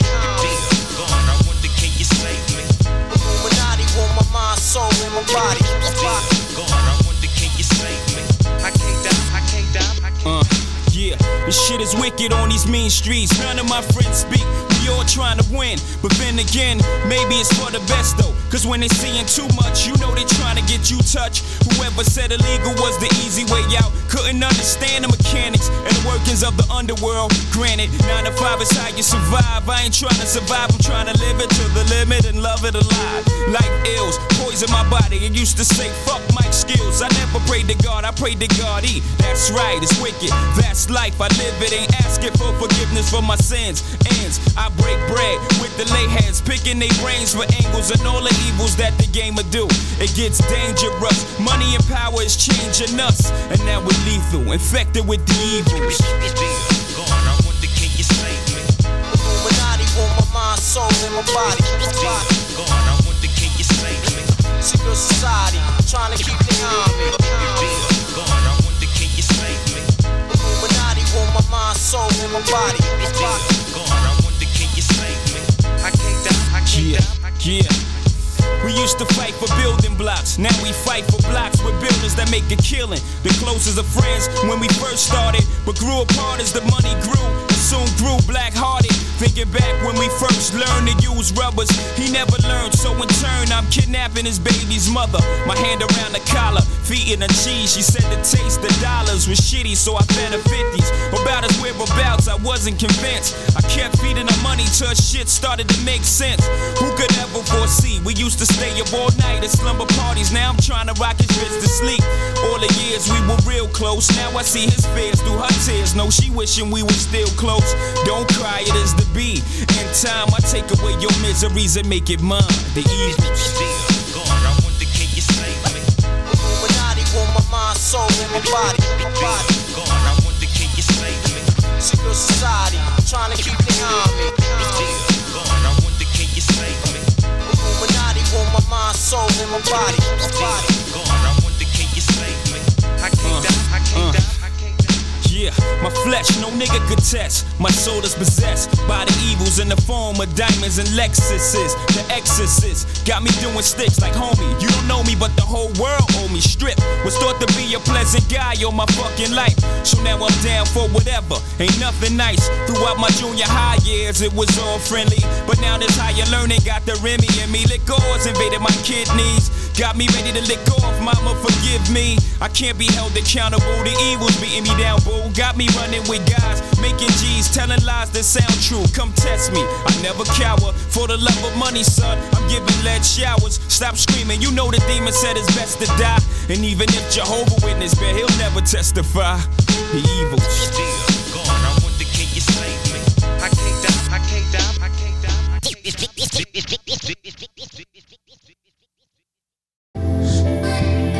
Illuminati want my mind, soul, and my body. My body. Secret society, trying to keep the on me. Illuminati want my mind, soul, and my body. My body. Uh, yeah, this shit is wicked on these mean streets. None of my friends speak. We all trying to win. But then again, maybe it's for the best though. Cause when they seeing too much, you know they trying to get you touched. Whoever said illegal was the easy way out. Couldn't understand the mechanics and the workings of the underworld. Granted, 9 to 5 is how you survive. I ain't trying to survive, I'm trying to live it to the limit and love it alive. Life ills, poison my body. It used to say, fuck Mike skills. I never prayed to God, I prayed to God E. That's right, it's wicked. That's life, I live it. Ain't asking for forgiveness for my sins. Ends, I break bread with the lay heads, picking their brains for angles and all the evils that the game will do. It gets dangerous. Money and power is changing us. And now we're lethal, infected with the evils. Illuminati my mind, soul, and my body. Body. Secret society, trying to keep the soul, and my body. My body. Yeah, yeah. We used to fight for building blocks. Now we fight for blocks with builders that make a killing. The closest of friends when we first started, but grew apart as the money grew and soon grew black. Thinking back when we first learned to use rubbers, he never learned. So in turn, I'm kidnapping his baby's mother. My hand around the collar, feeding her cheese. She said the taste of dollars was shitty, so I fed her 50s. About his whereabouts, I wasn't convinced. I kept feeding her money till shit started to make sense. Who could ever foresee? We used to stay up all night at slumber parties. Now I'm trying to rock his bitch to sleep. All the years we were real close. Now I see his fears through her tears. No, she wishing we were still close. Don't cry, it is the be. In time, I take away your miseries and make it mine. The evils. Illuminati want my mind, soul, and my body. My body. Gone. I wonder can you save me? Secret society, trying to keep the on me. Illuminati want my mind, soul, and my body. My body. Uh, yeah, my flesh, no nigga could test. My soul is possessed by the evils in the form of diamonds and Lexuses. The exorcist got me doing sticks like homie. You don't know me, but the whole world owe me. Strip was thought to be a pleasant guy all my fucking life. So now I'm down for whatever. Ain't nothing nice. Throughout my junior high years, it was all friendly. But now this higher learning got the Remy in me. Liquors invaded my kidneys. Got me ready to lick off, mama, forgive me. I can't be held accountable, the evil's beating me down, boo. Got me running with guys, making G's, telling lies that sound true. Come test me, I never cower. For the love of money, son, I'm giving lead showers. Stop screaming, you know the demon said it's best to die. And even if Jehovah Witness, man, he'll never testify. The evil. I can't die, I can't die, I can't die. 是。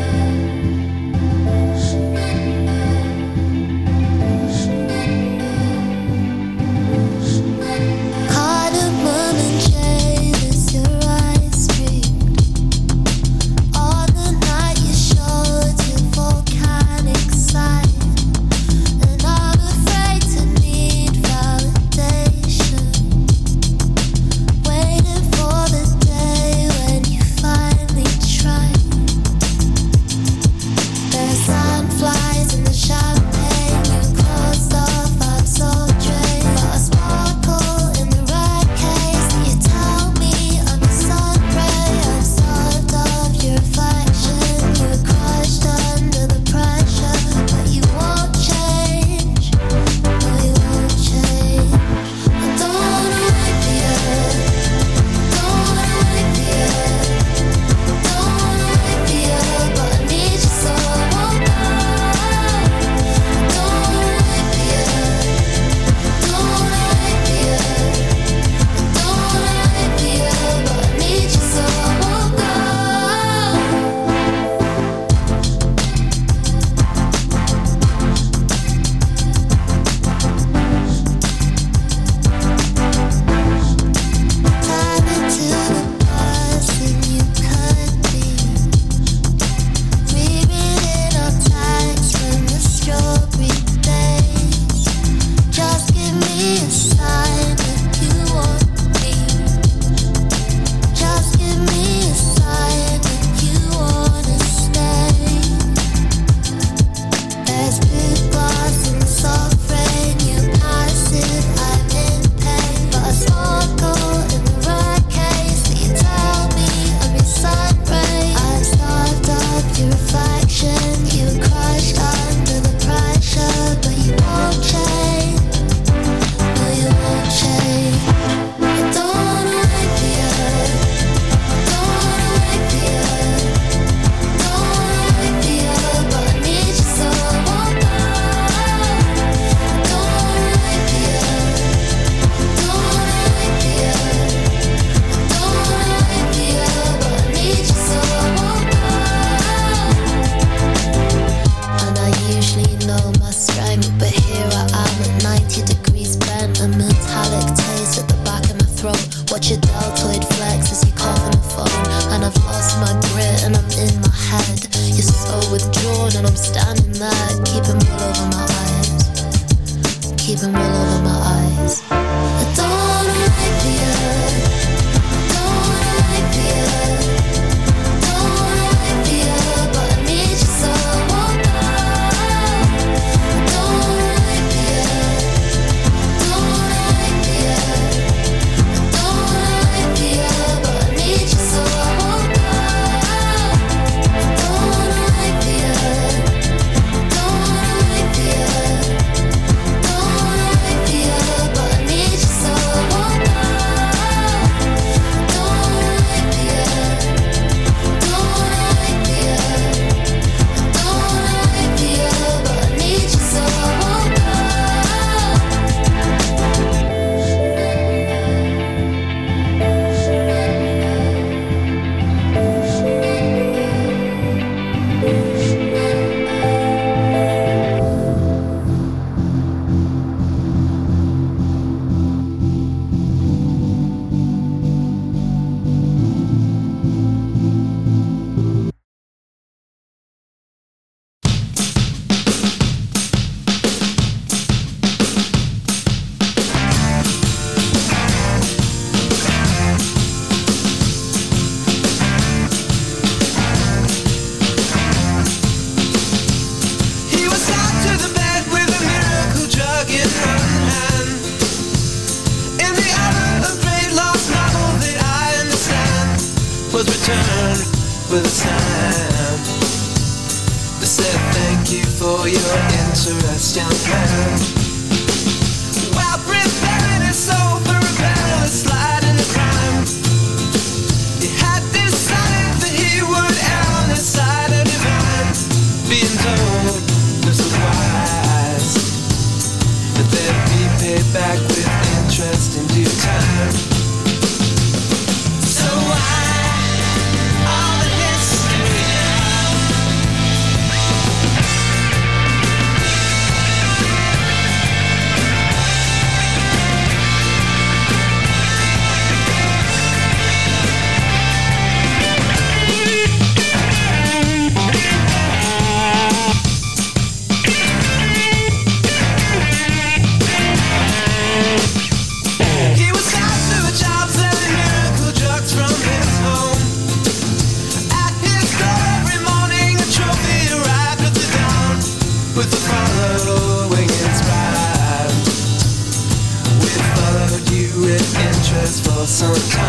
Interest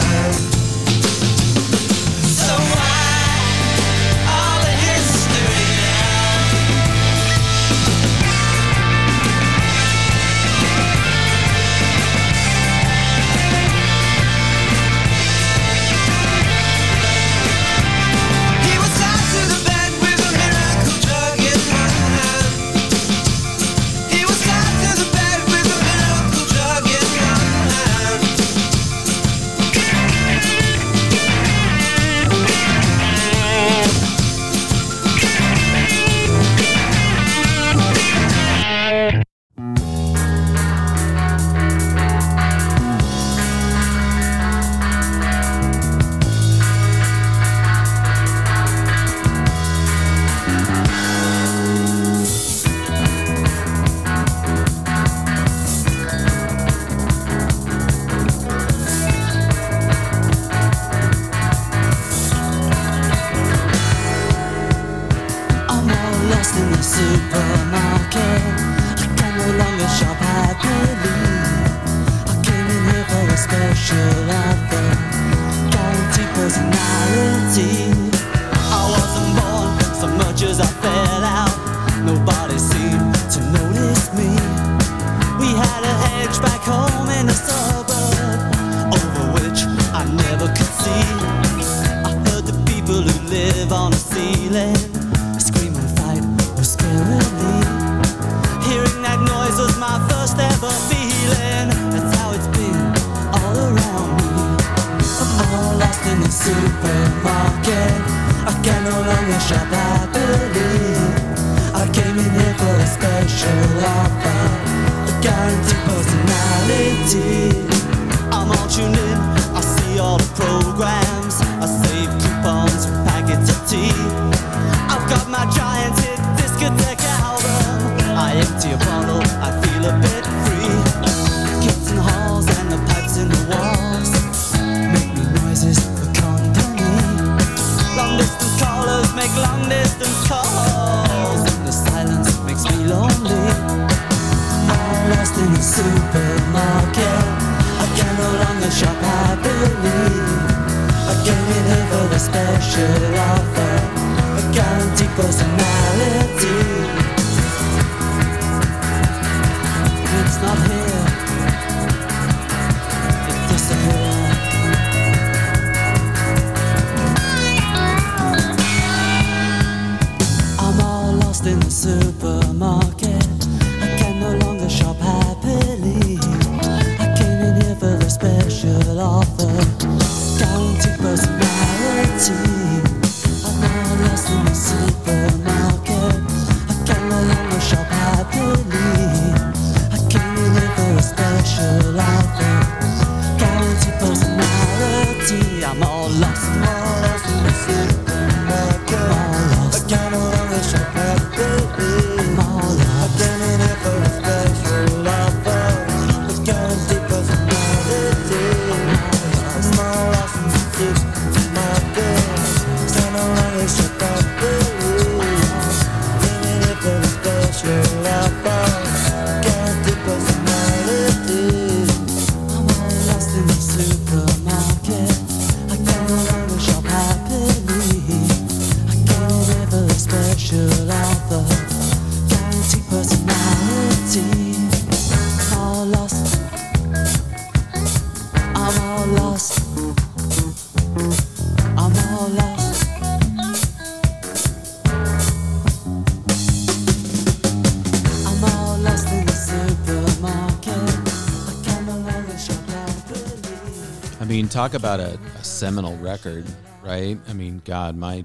talk about a, a seminal record, right? I mean, God, my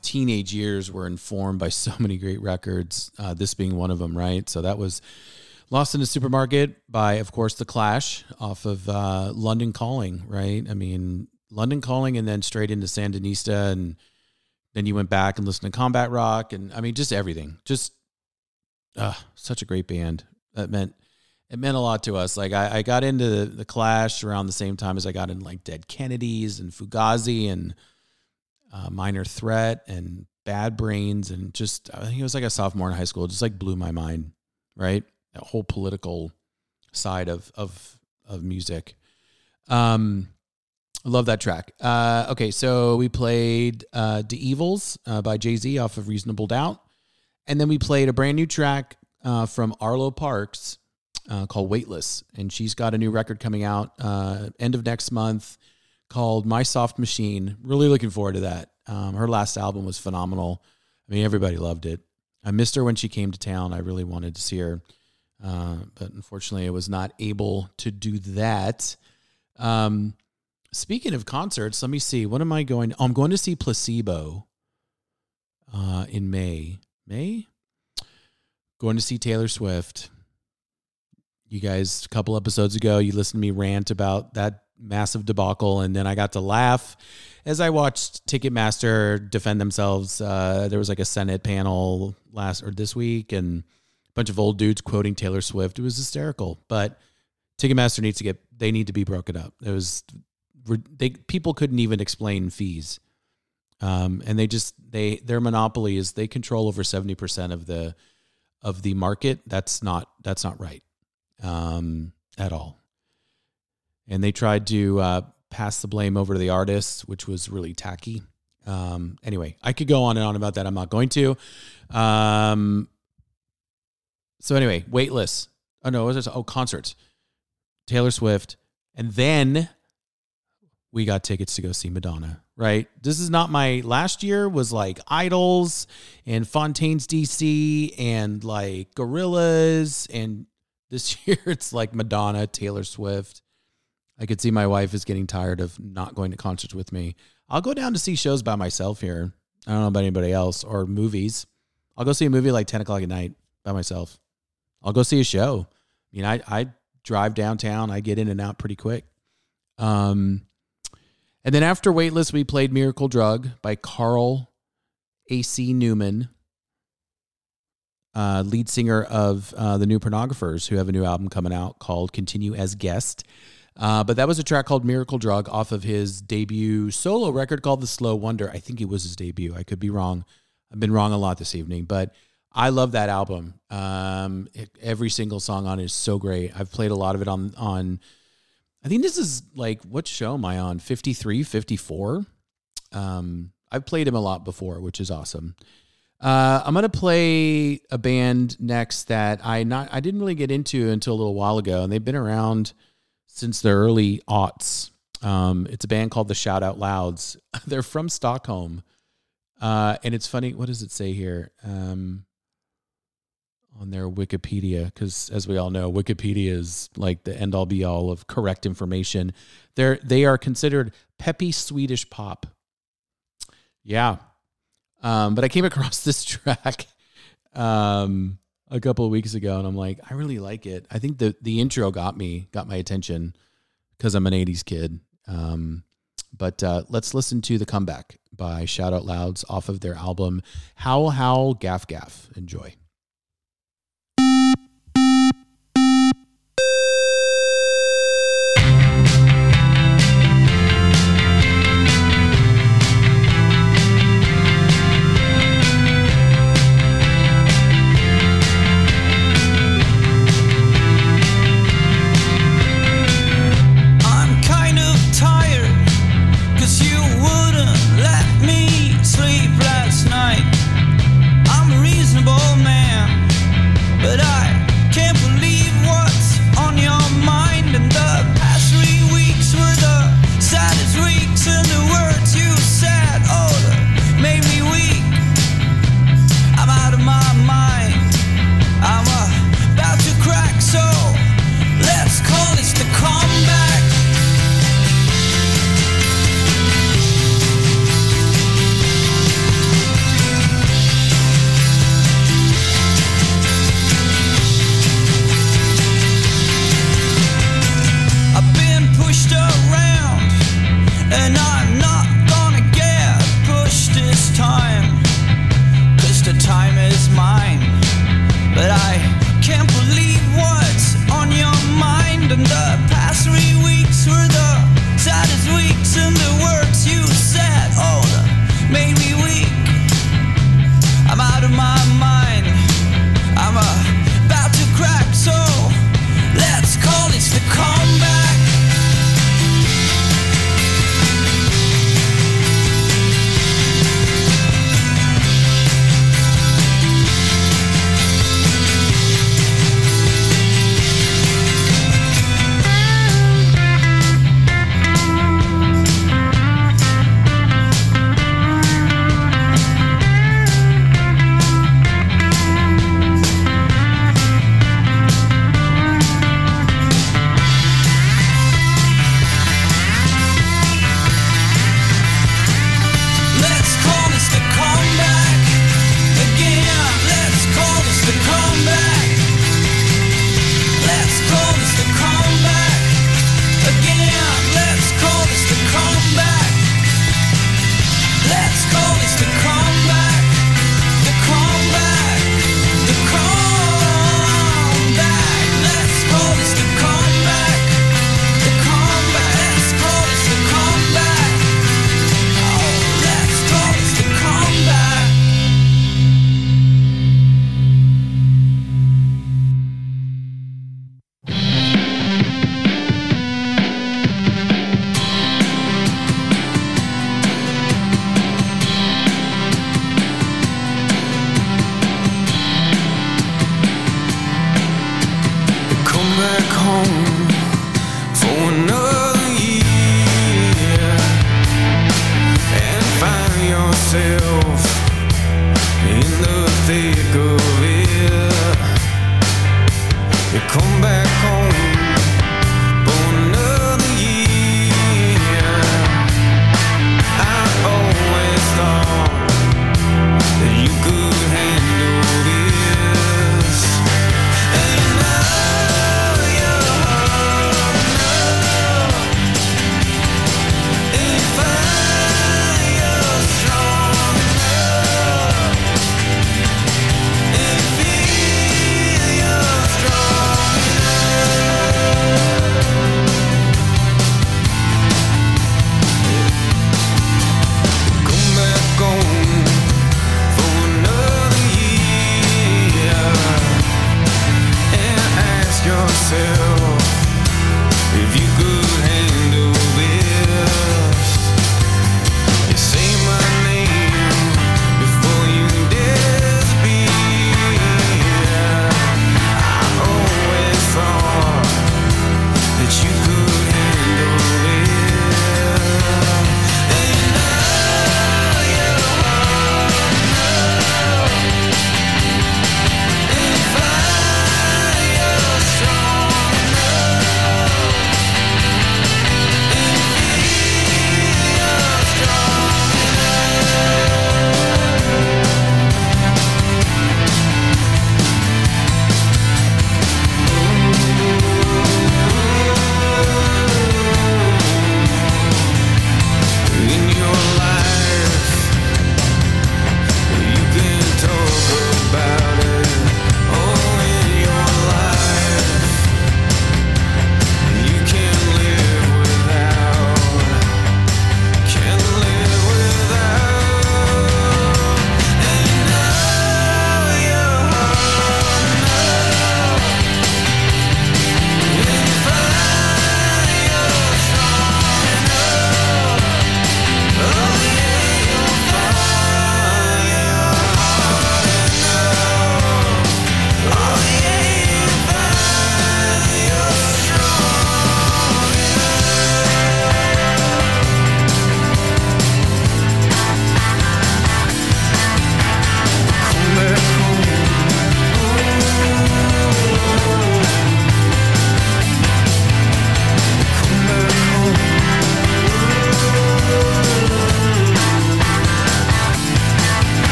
teenage years were informed by so many great records, uh, this being one of them, right? So that was Lost in the Supermarket by, of course, The Clash off of uh, London Calling, right? I mean, London Calling and then straight into Sandinista. And then you went back and listened to Combat Rock. And I mean, just everything. Just uh, such a great band. That meant. It meant a lot to us. Like I, I got into the, the Clash around the same time as I got in like Dead Kennedys and Fugazi and uh, Minor Threat and Bad Brains and just I think it was like a sophomore in high school. It just like blew my mind, right? That whole political side of of of music. Um, love that track. Uh, okay, so we played uh, "D'Evils" uh, by Jay Z off of Reasonable Doubt, and then we played a brand new track uh, from Arlo Parks uh, called "Weightless," and she's got a new record coming out uh, end of next month called "My Soft Machine." Really looking forward to that. Um, her last album was phenomenal. I mean, everybody loved it. I missed her when she came to town. I really wanted to see her, uh, but unfortunately, I was not able to do that. Um, speaking of concerts, let me see. What am I going? Oh, I'm going to see Placebo uh, in May. May. Going to see Taylor Swift. You guys, a couple episodes ago, you listened to me rant about that massive debacle, and then I got to laugh as I watched Ticketmaster defend themselves. Uh, there was like a Senate panel last or this week, and a bunch of old dudes quoting Taylor Swift. It was hysterical, but Ticketmaster needs to get they need to be broken up. It was they people couldn't even explain fees, um, and they just they their monopoly is they control over seventy percent of the of the market. That's not that's not right um, at all. And they tried to uh, pass the blame over to the artists, which was really tacky. Um, anyway, I could go on and on about that. I'm not going to. Um, so anyway, weightless. Oh no, was? Oh, concerts. Taylor Swift, and then we got tickets to go see Madonna. Right. This is not my last year was like IDLES and Fontaines D.C. and like Gorillaz and this year it's like Madonna, Taylor Swift. I could see my wife is getting tired of not going to concerts with me. I'll go down to see shows by myself here. I don't know about anybody else or movies. I'll go see a movie like 10 o'clock at night by myself. I'll go see a show. I mean, I, I drive downtown. I get in and out pretty quick. Um, and then after Weightless, we played Miracle Drug by Carl A.C. Newman, uh, lead singer of uh, the New Pornographers, who have a new album coming out called Continue as Guest. Uh, but that was a track called Miracle Drug off of his debut solo record called The Slow Wonder. I think it was his debut. I could be wrong. I've been wrong a lot this evening, but I love that album. Um, it, every single song on it is so great. I've played a lot of it on on. I think this is like what show am I on? 53, 54. Um, I've played him a lot before, which is awesome. Uh, I'm gonna play a band next that I not I didn't really get into until a little while ago, and they've been around since the early aughts. Um, it's a band called the Shout Out Louds. They're from Stockholm, uh, and it's funny. What does it say here? Um, on their Wikipedia, because as we all know, Wikipedia is like the end all be all of correct information. They're they are considered peppy Swedish pop. Yeah, um, but I came across this track um, a couple of weeks ago, and I'm like, I really like it. I think the the intro got me, got my attention because I'm an '80s kid. Um, but uh, let's listen to the comeback by Shout Out Louds off of their album Howl Howl Gaff Gaff. Enjoy.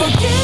Everything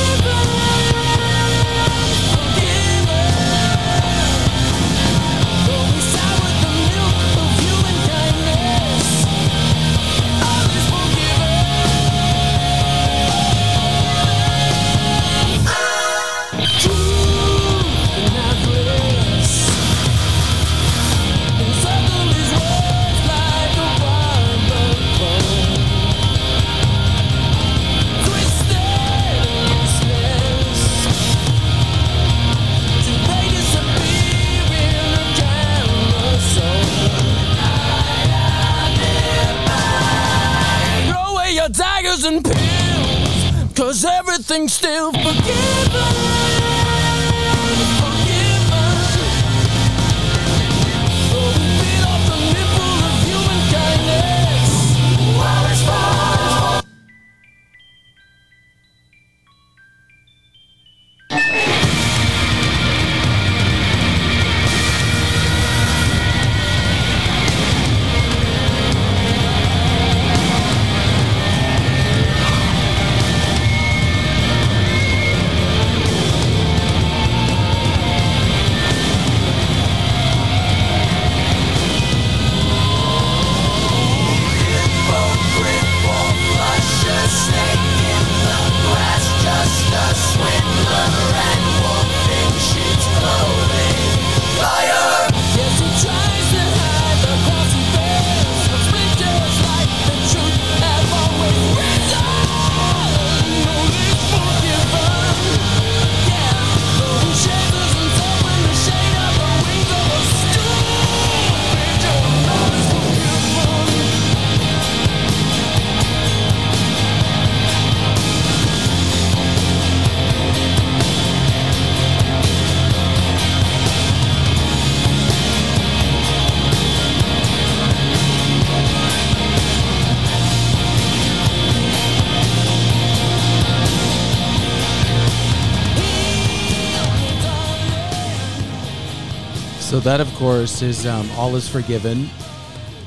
course, is um, "All Is Forgiven"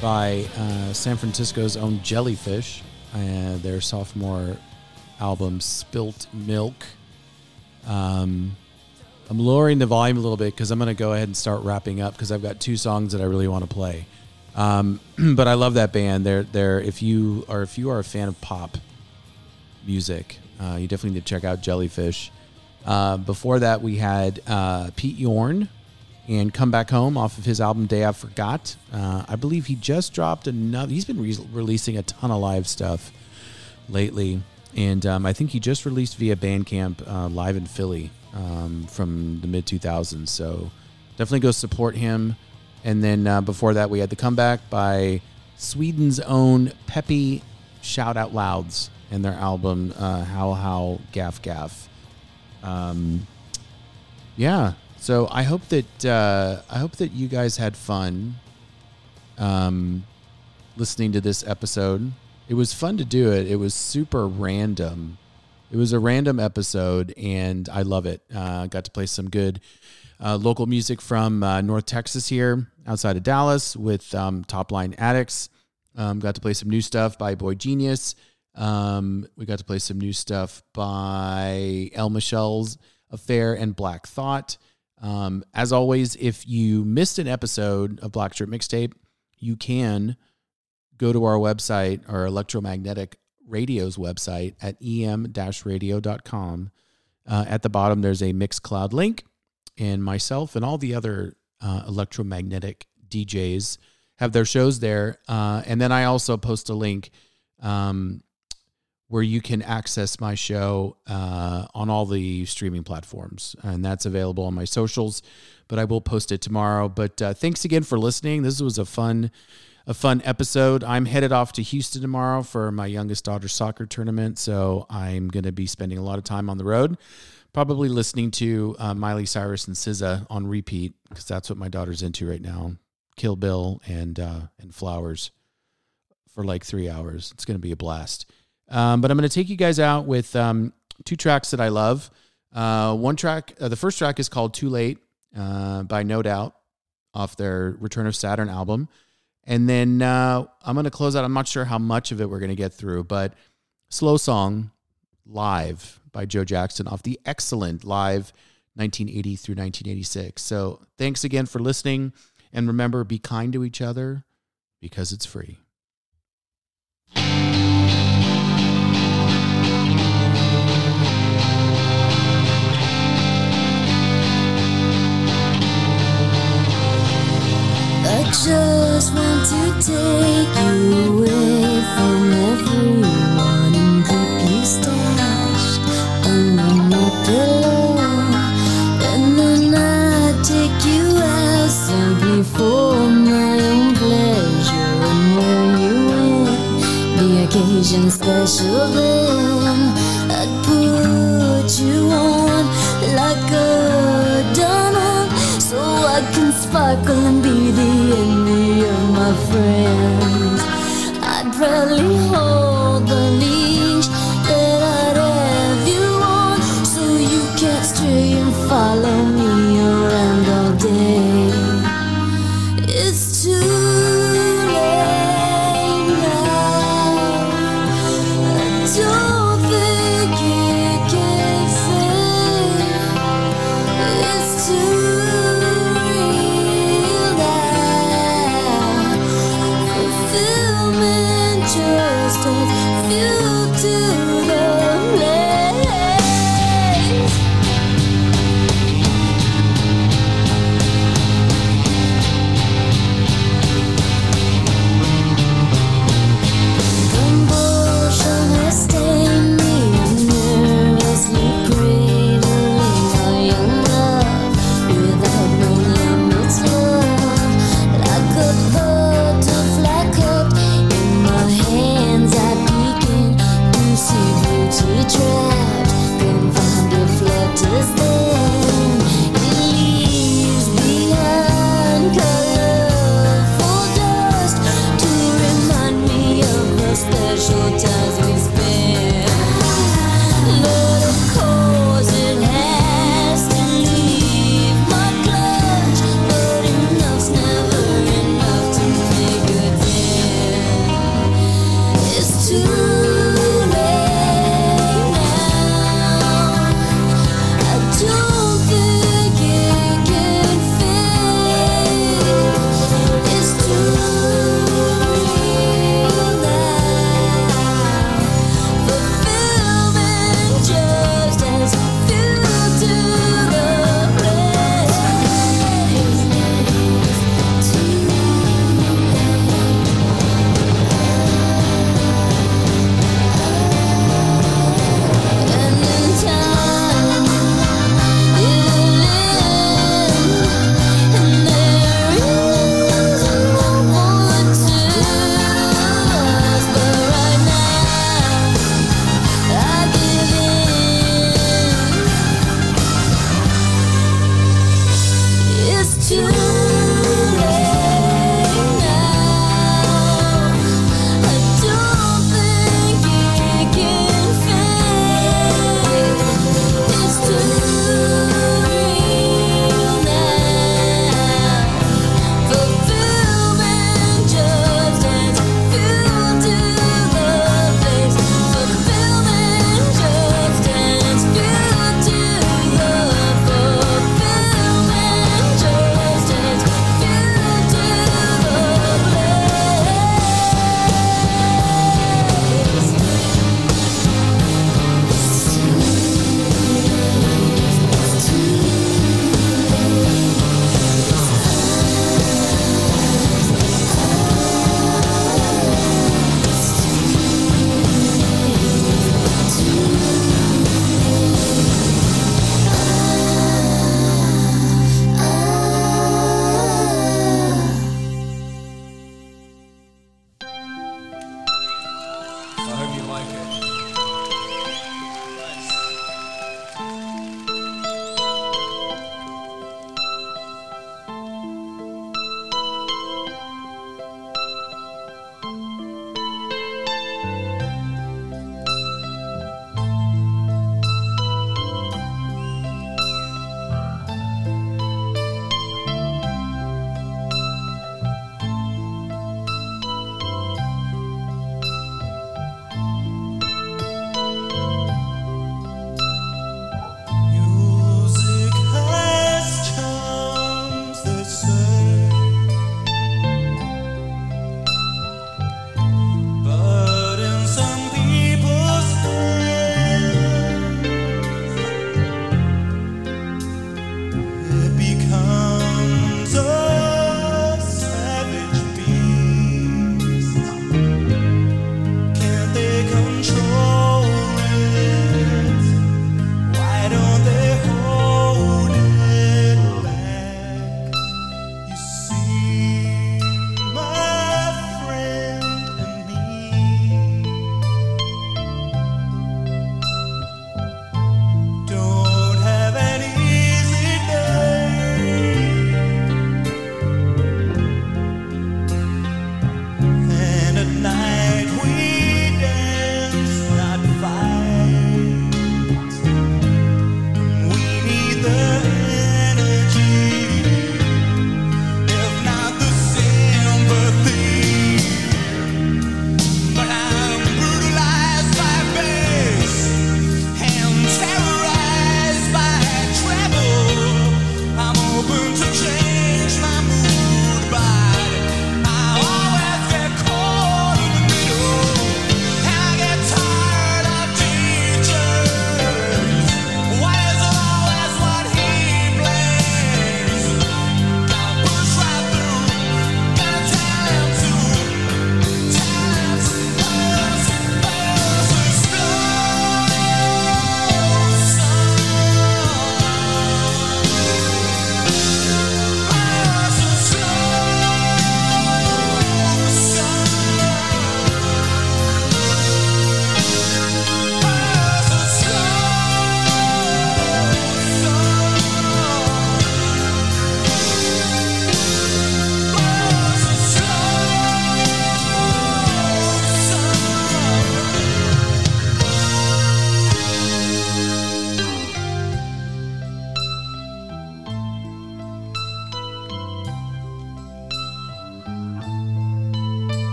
by uh, San Francisco's own Jellyfish, uh, their sophomore album "Spilt Milk." Um, I'm lowering the volume a little bit because I'm going to go ahead and start wrapping up because I've got two songs that I really want to play. Um, but I love that band. They're they're if you are if you are a fan of pop music, uh, you definitely need to check out Jellyfish. Uh, before that, we had uh, Pete Yorn and Come Back Home off of his album Day I Forgot. Uh, I believe he just dropped another. He's been re- releasing a ton of live stuff lately, and um, I think he just released via Bandcamp uh, live in Philly um, from the mid 2000s. So definitely go support him. And then uh, before that, we had the comeback by Sweden's own Peppy Shout Out Louds and their album uh, Howl Howl Gaff Gaff. Um, yeah, so I hope that uh, I hope that you guys had fun um, listening to this episode. It was fun to do it. It was super random. It was a random episode, and I love it. Uh, got to play some good uh, local music from uh, North Texas here, outside of Dallas, with um, Top Line Addicts. Um, got to play some new stuff by boygenius. Um, we got to play some new stuff by El Michels Affair and Black Thought. Um, as always, if you missed an episode of Black Shirt Mixtape, you can go to our website, our electromagnetic radio's website at em-radio.com. Uh, at the bottom, there's a Mixcloud link, and myself and all the other uh, electromagnetic DJs have their shows there. Uh, and then I also post a link um, where you can access my show uh, on all the streaming platforms, and that's available on my socials. But I will post it tomorrow. But uh, thanks again for listening. This was a fun, a fun episode. I'm headed off to Houston tomorrow for my youngest daughter's soccer tournament, so I'm going to be spending a lot of time on the road. Probably listening to uh, Miley Cyrus and SZA on repeat because that's what my daughter's into right now. Kill Bill and uh, and Flowers for like three hours. It's going to be a blast. Um, but I'm going to take you guys out with um, two tracks that I love. Uh, one track, uh, the first track is called Too Late uh, by No Doubt off their Return of Saturn album. And then uh, I'm going to close out. I'm not sure how much of it we're going to get through, but Slow Song live by Joe Jackson off the excellent live 1980 through 1986. So thanks again for listening. And remember, be kind to each other because it's free. Just want to take you away from everyone and keep you stashed under my pillow. And then I take you out simply for my own pleasure. And where you want the occasion special, then I'd put you on like a diamond so I can sparkle and be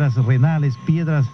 piedras renales, piedras.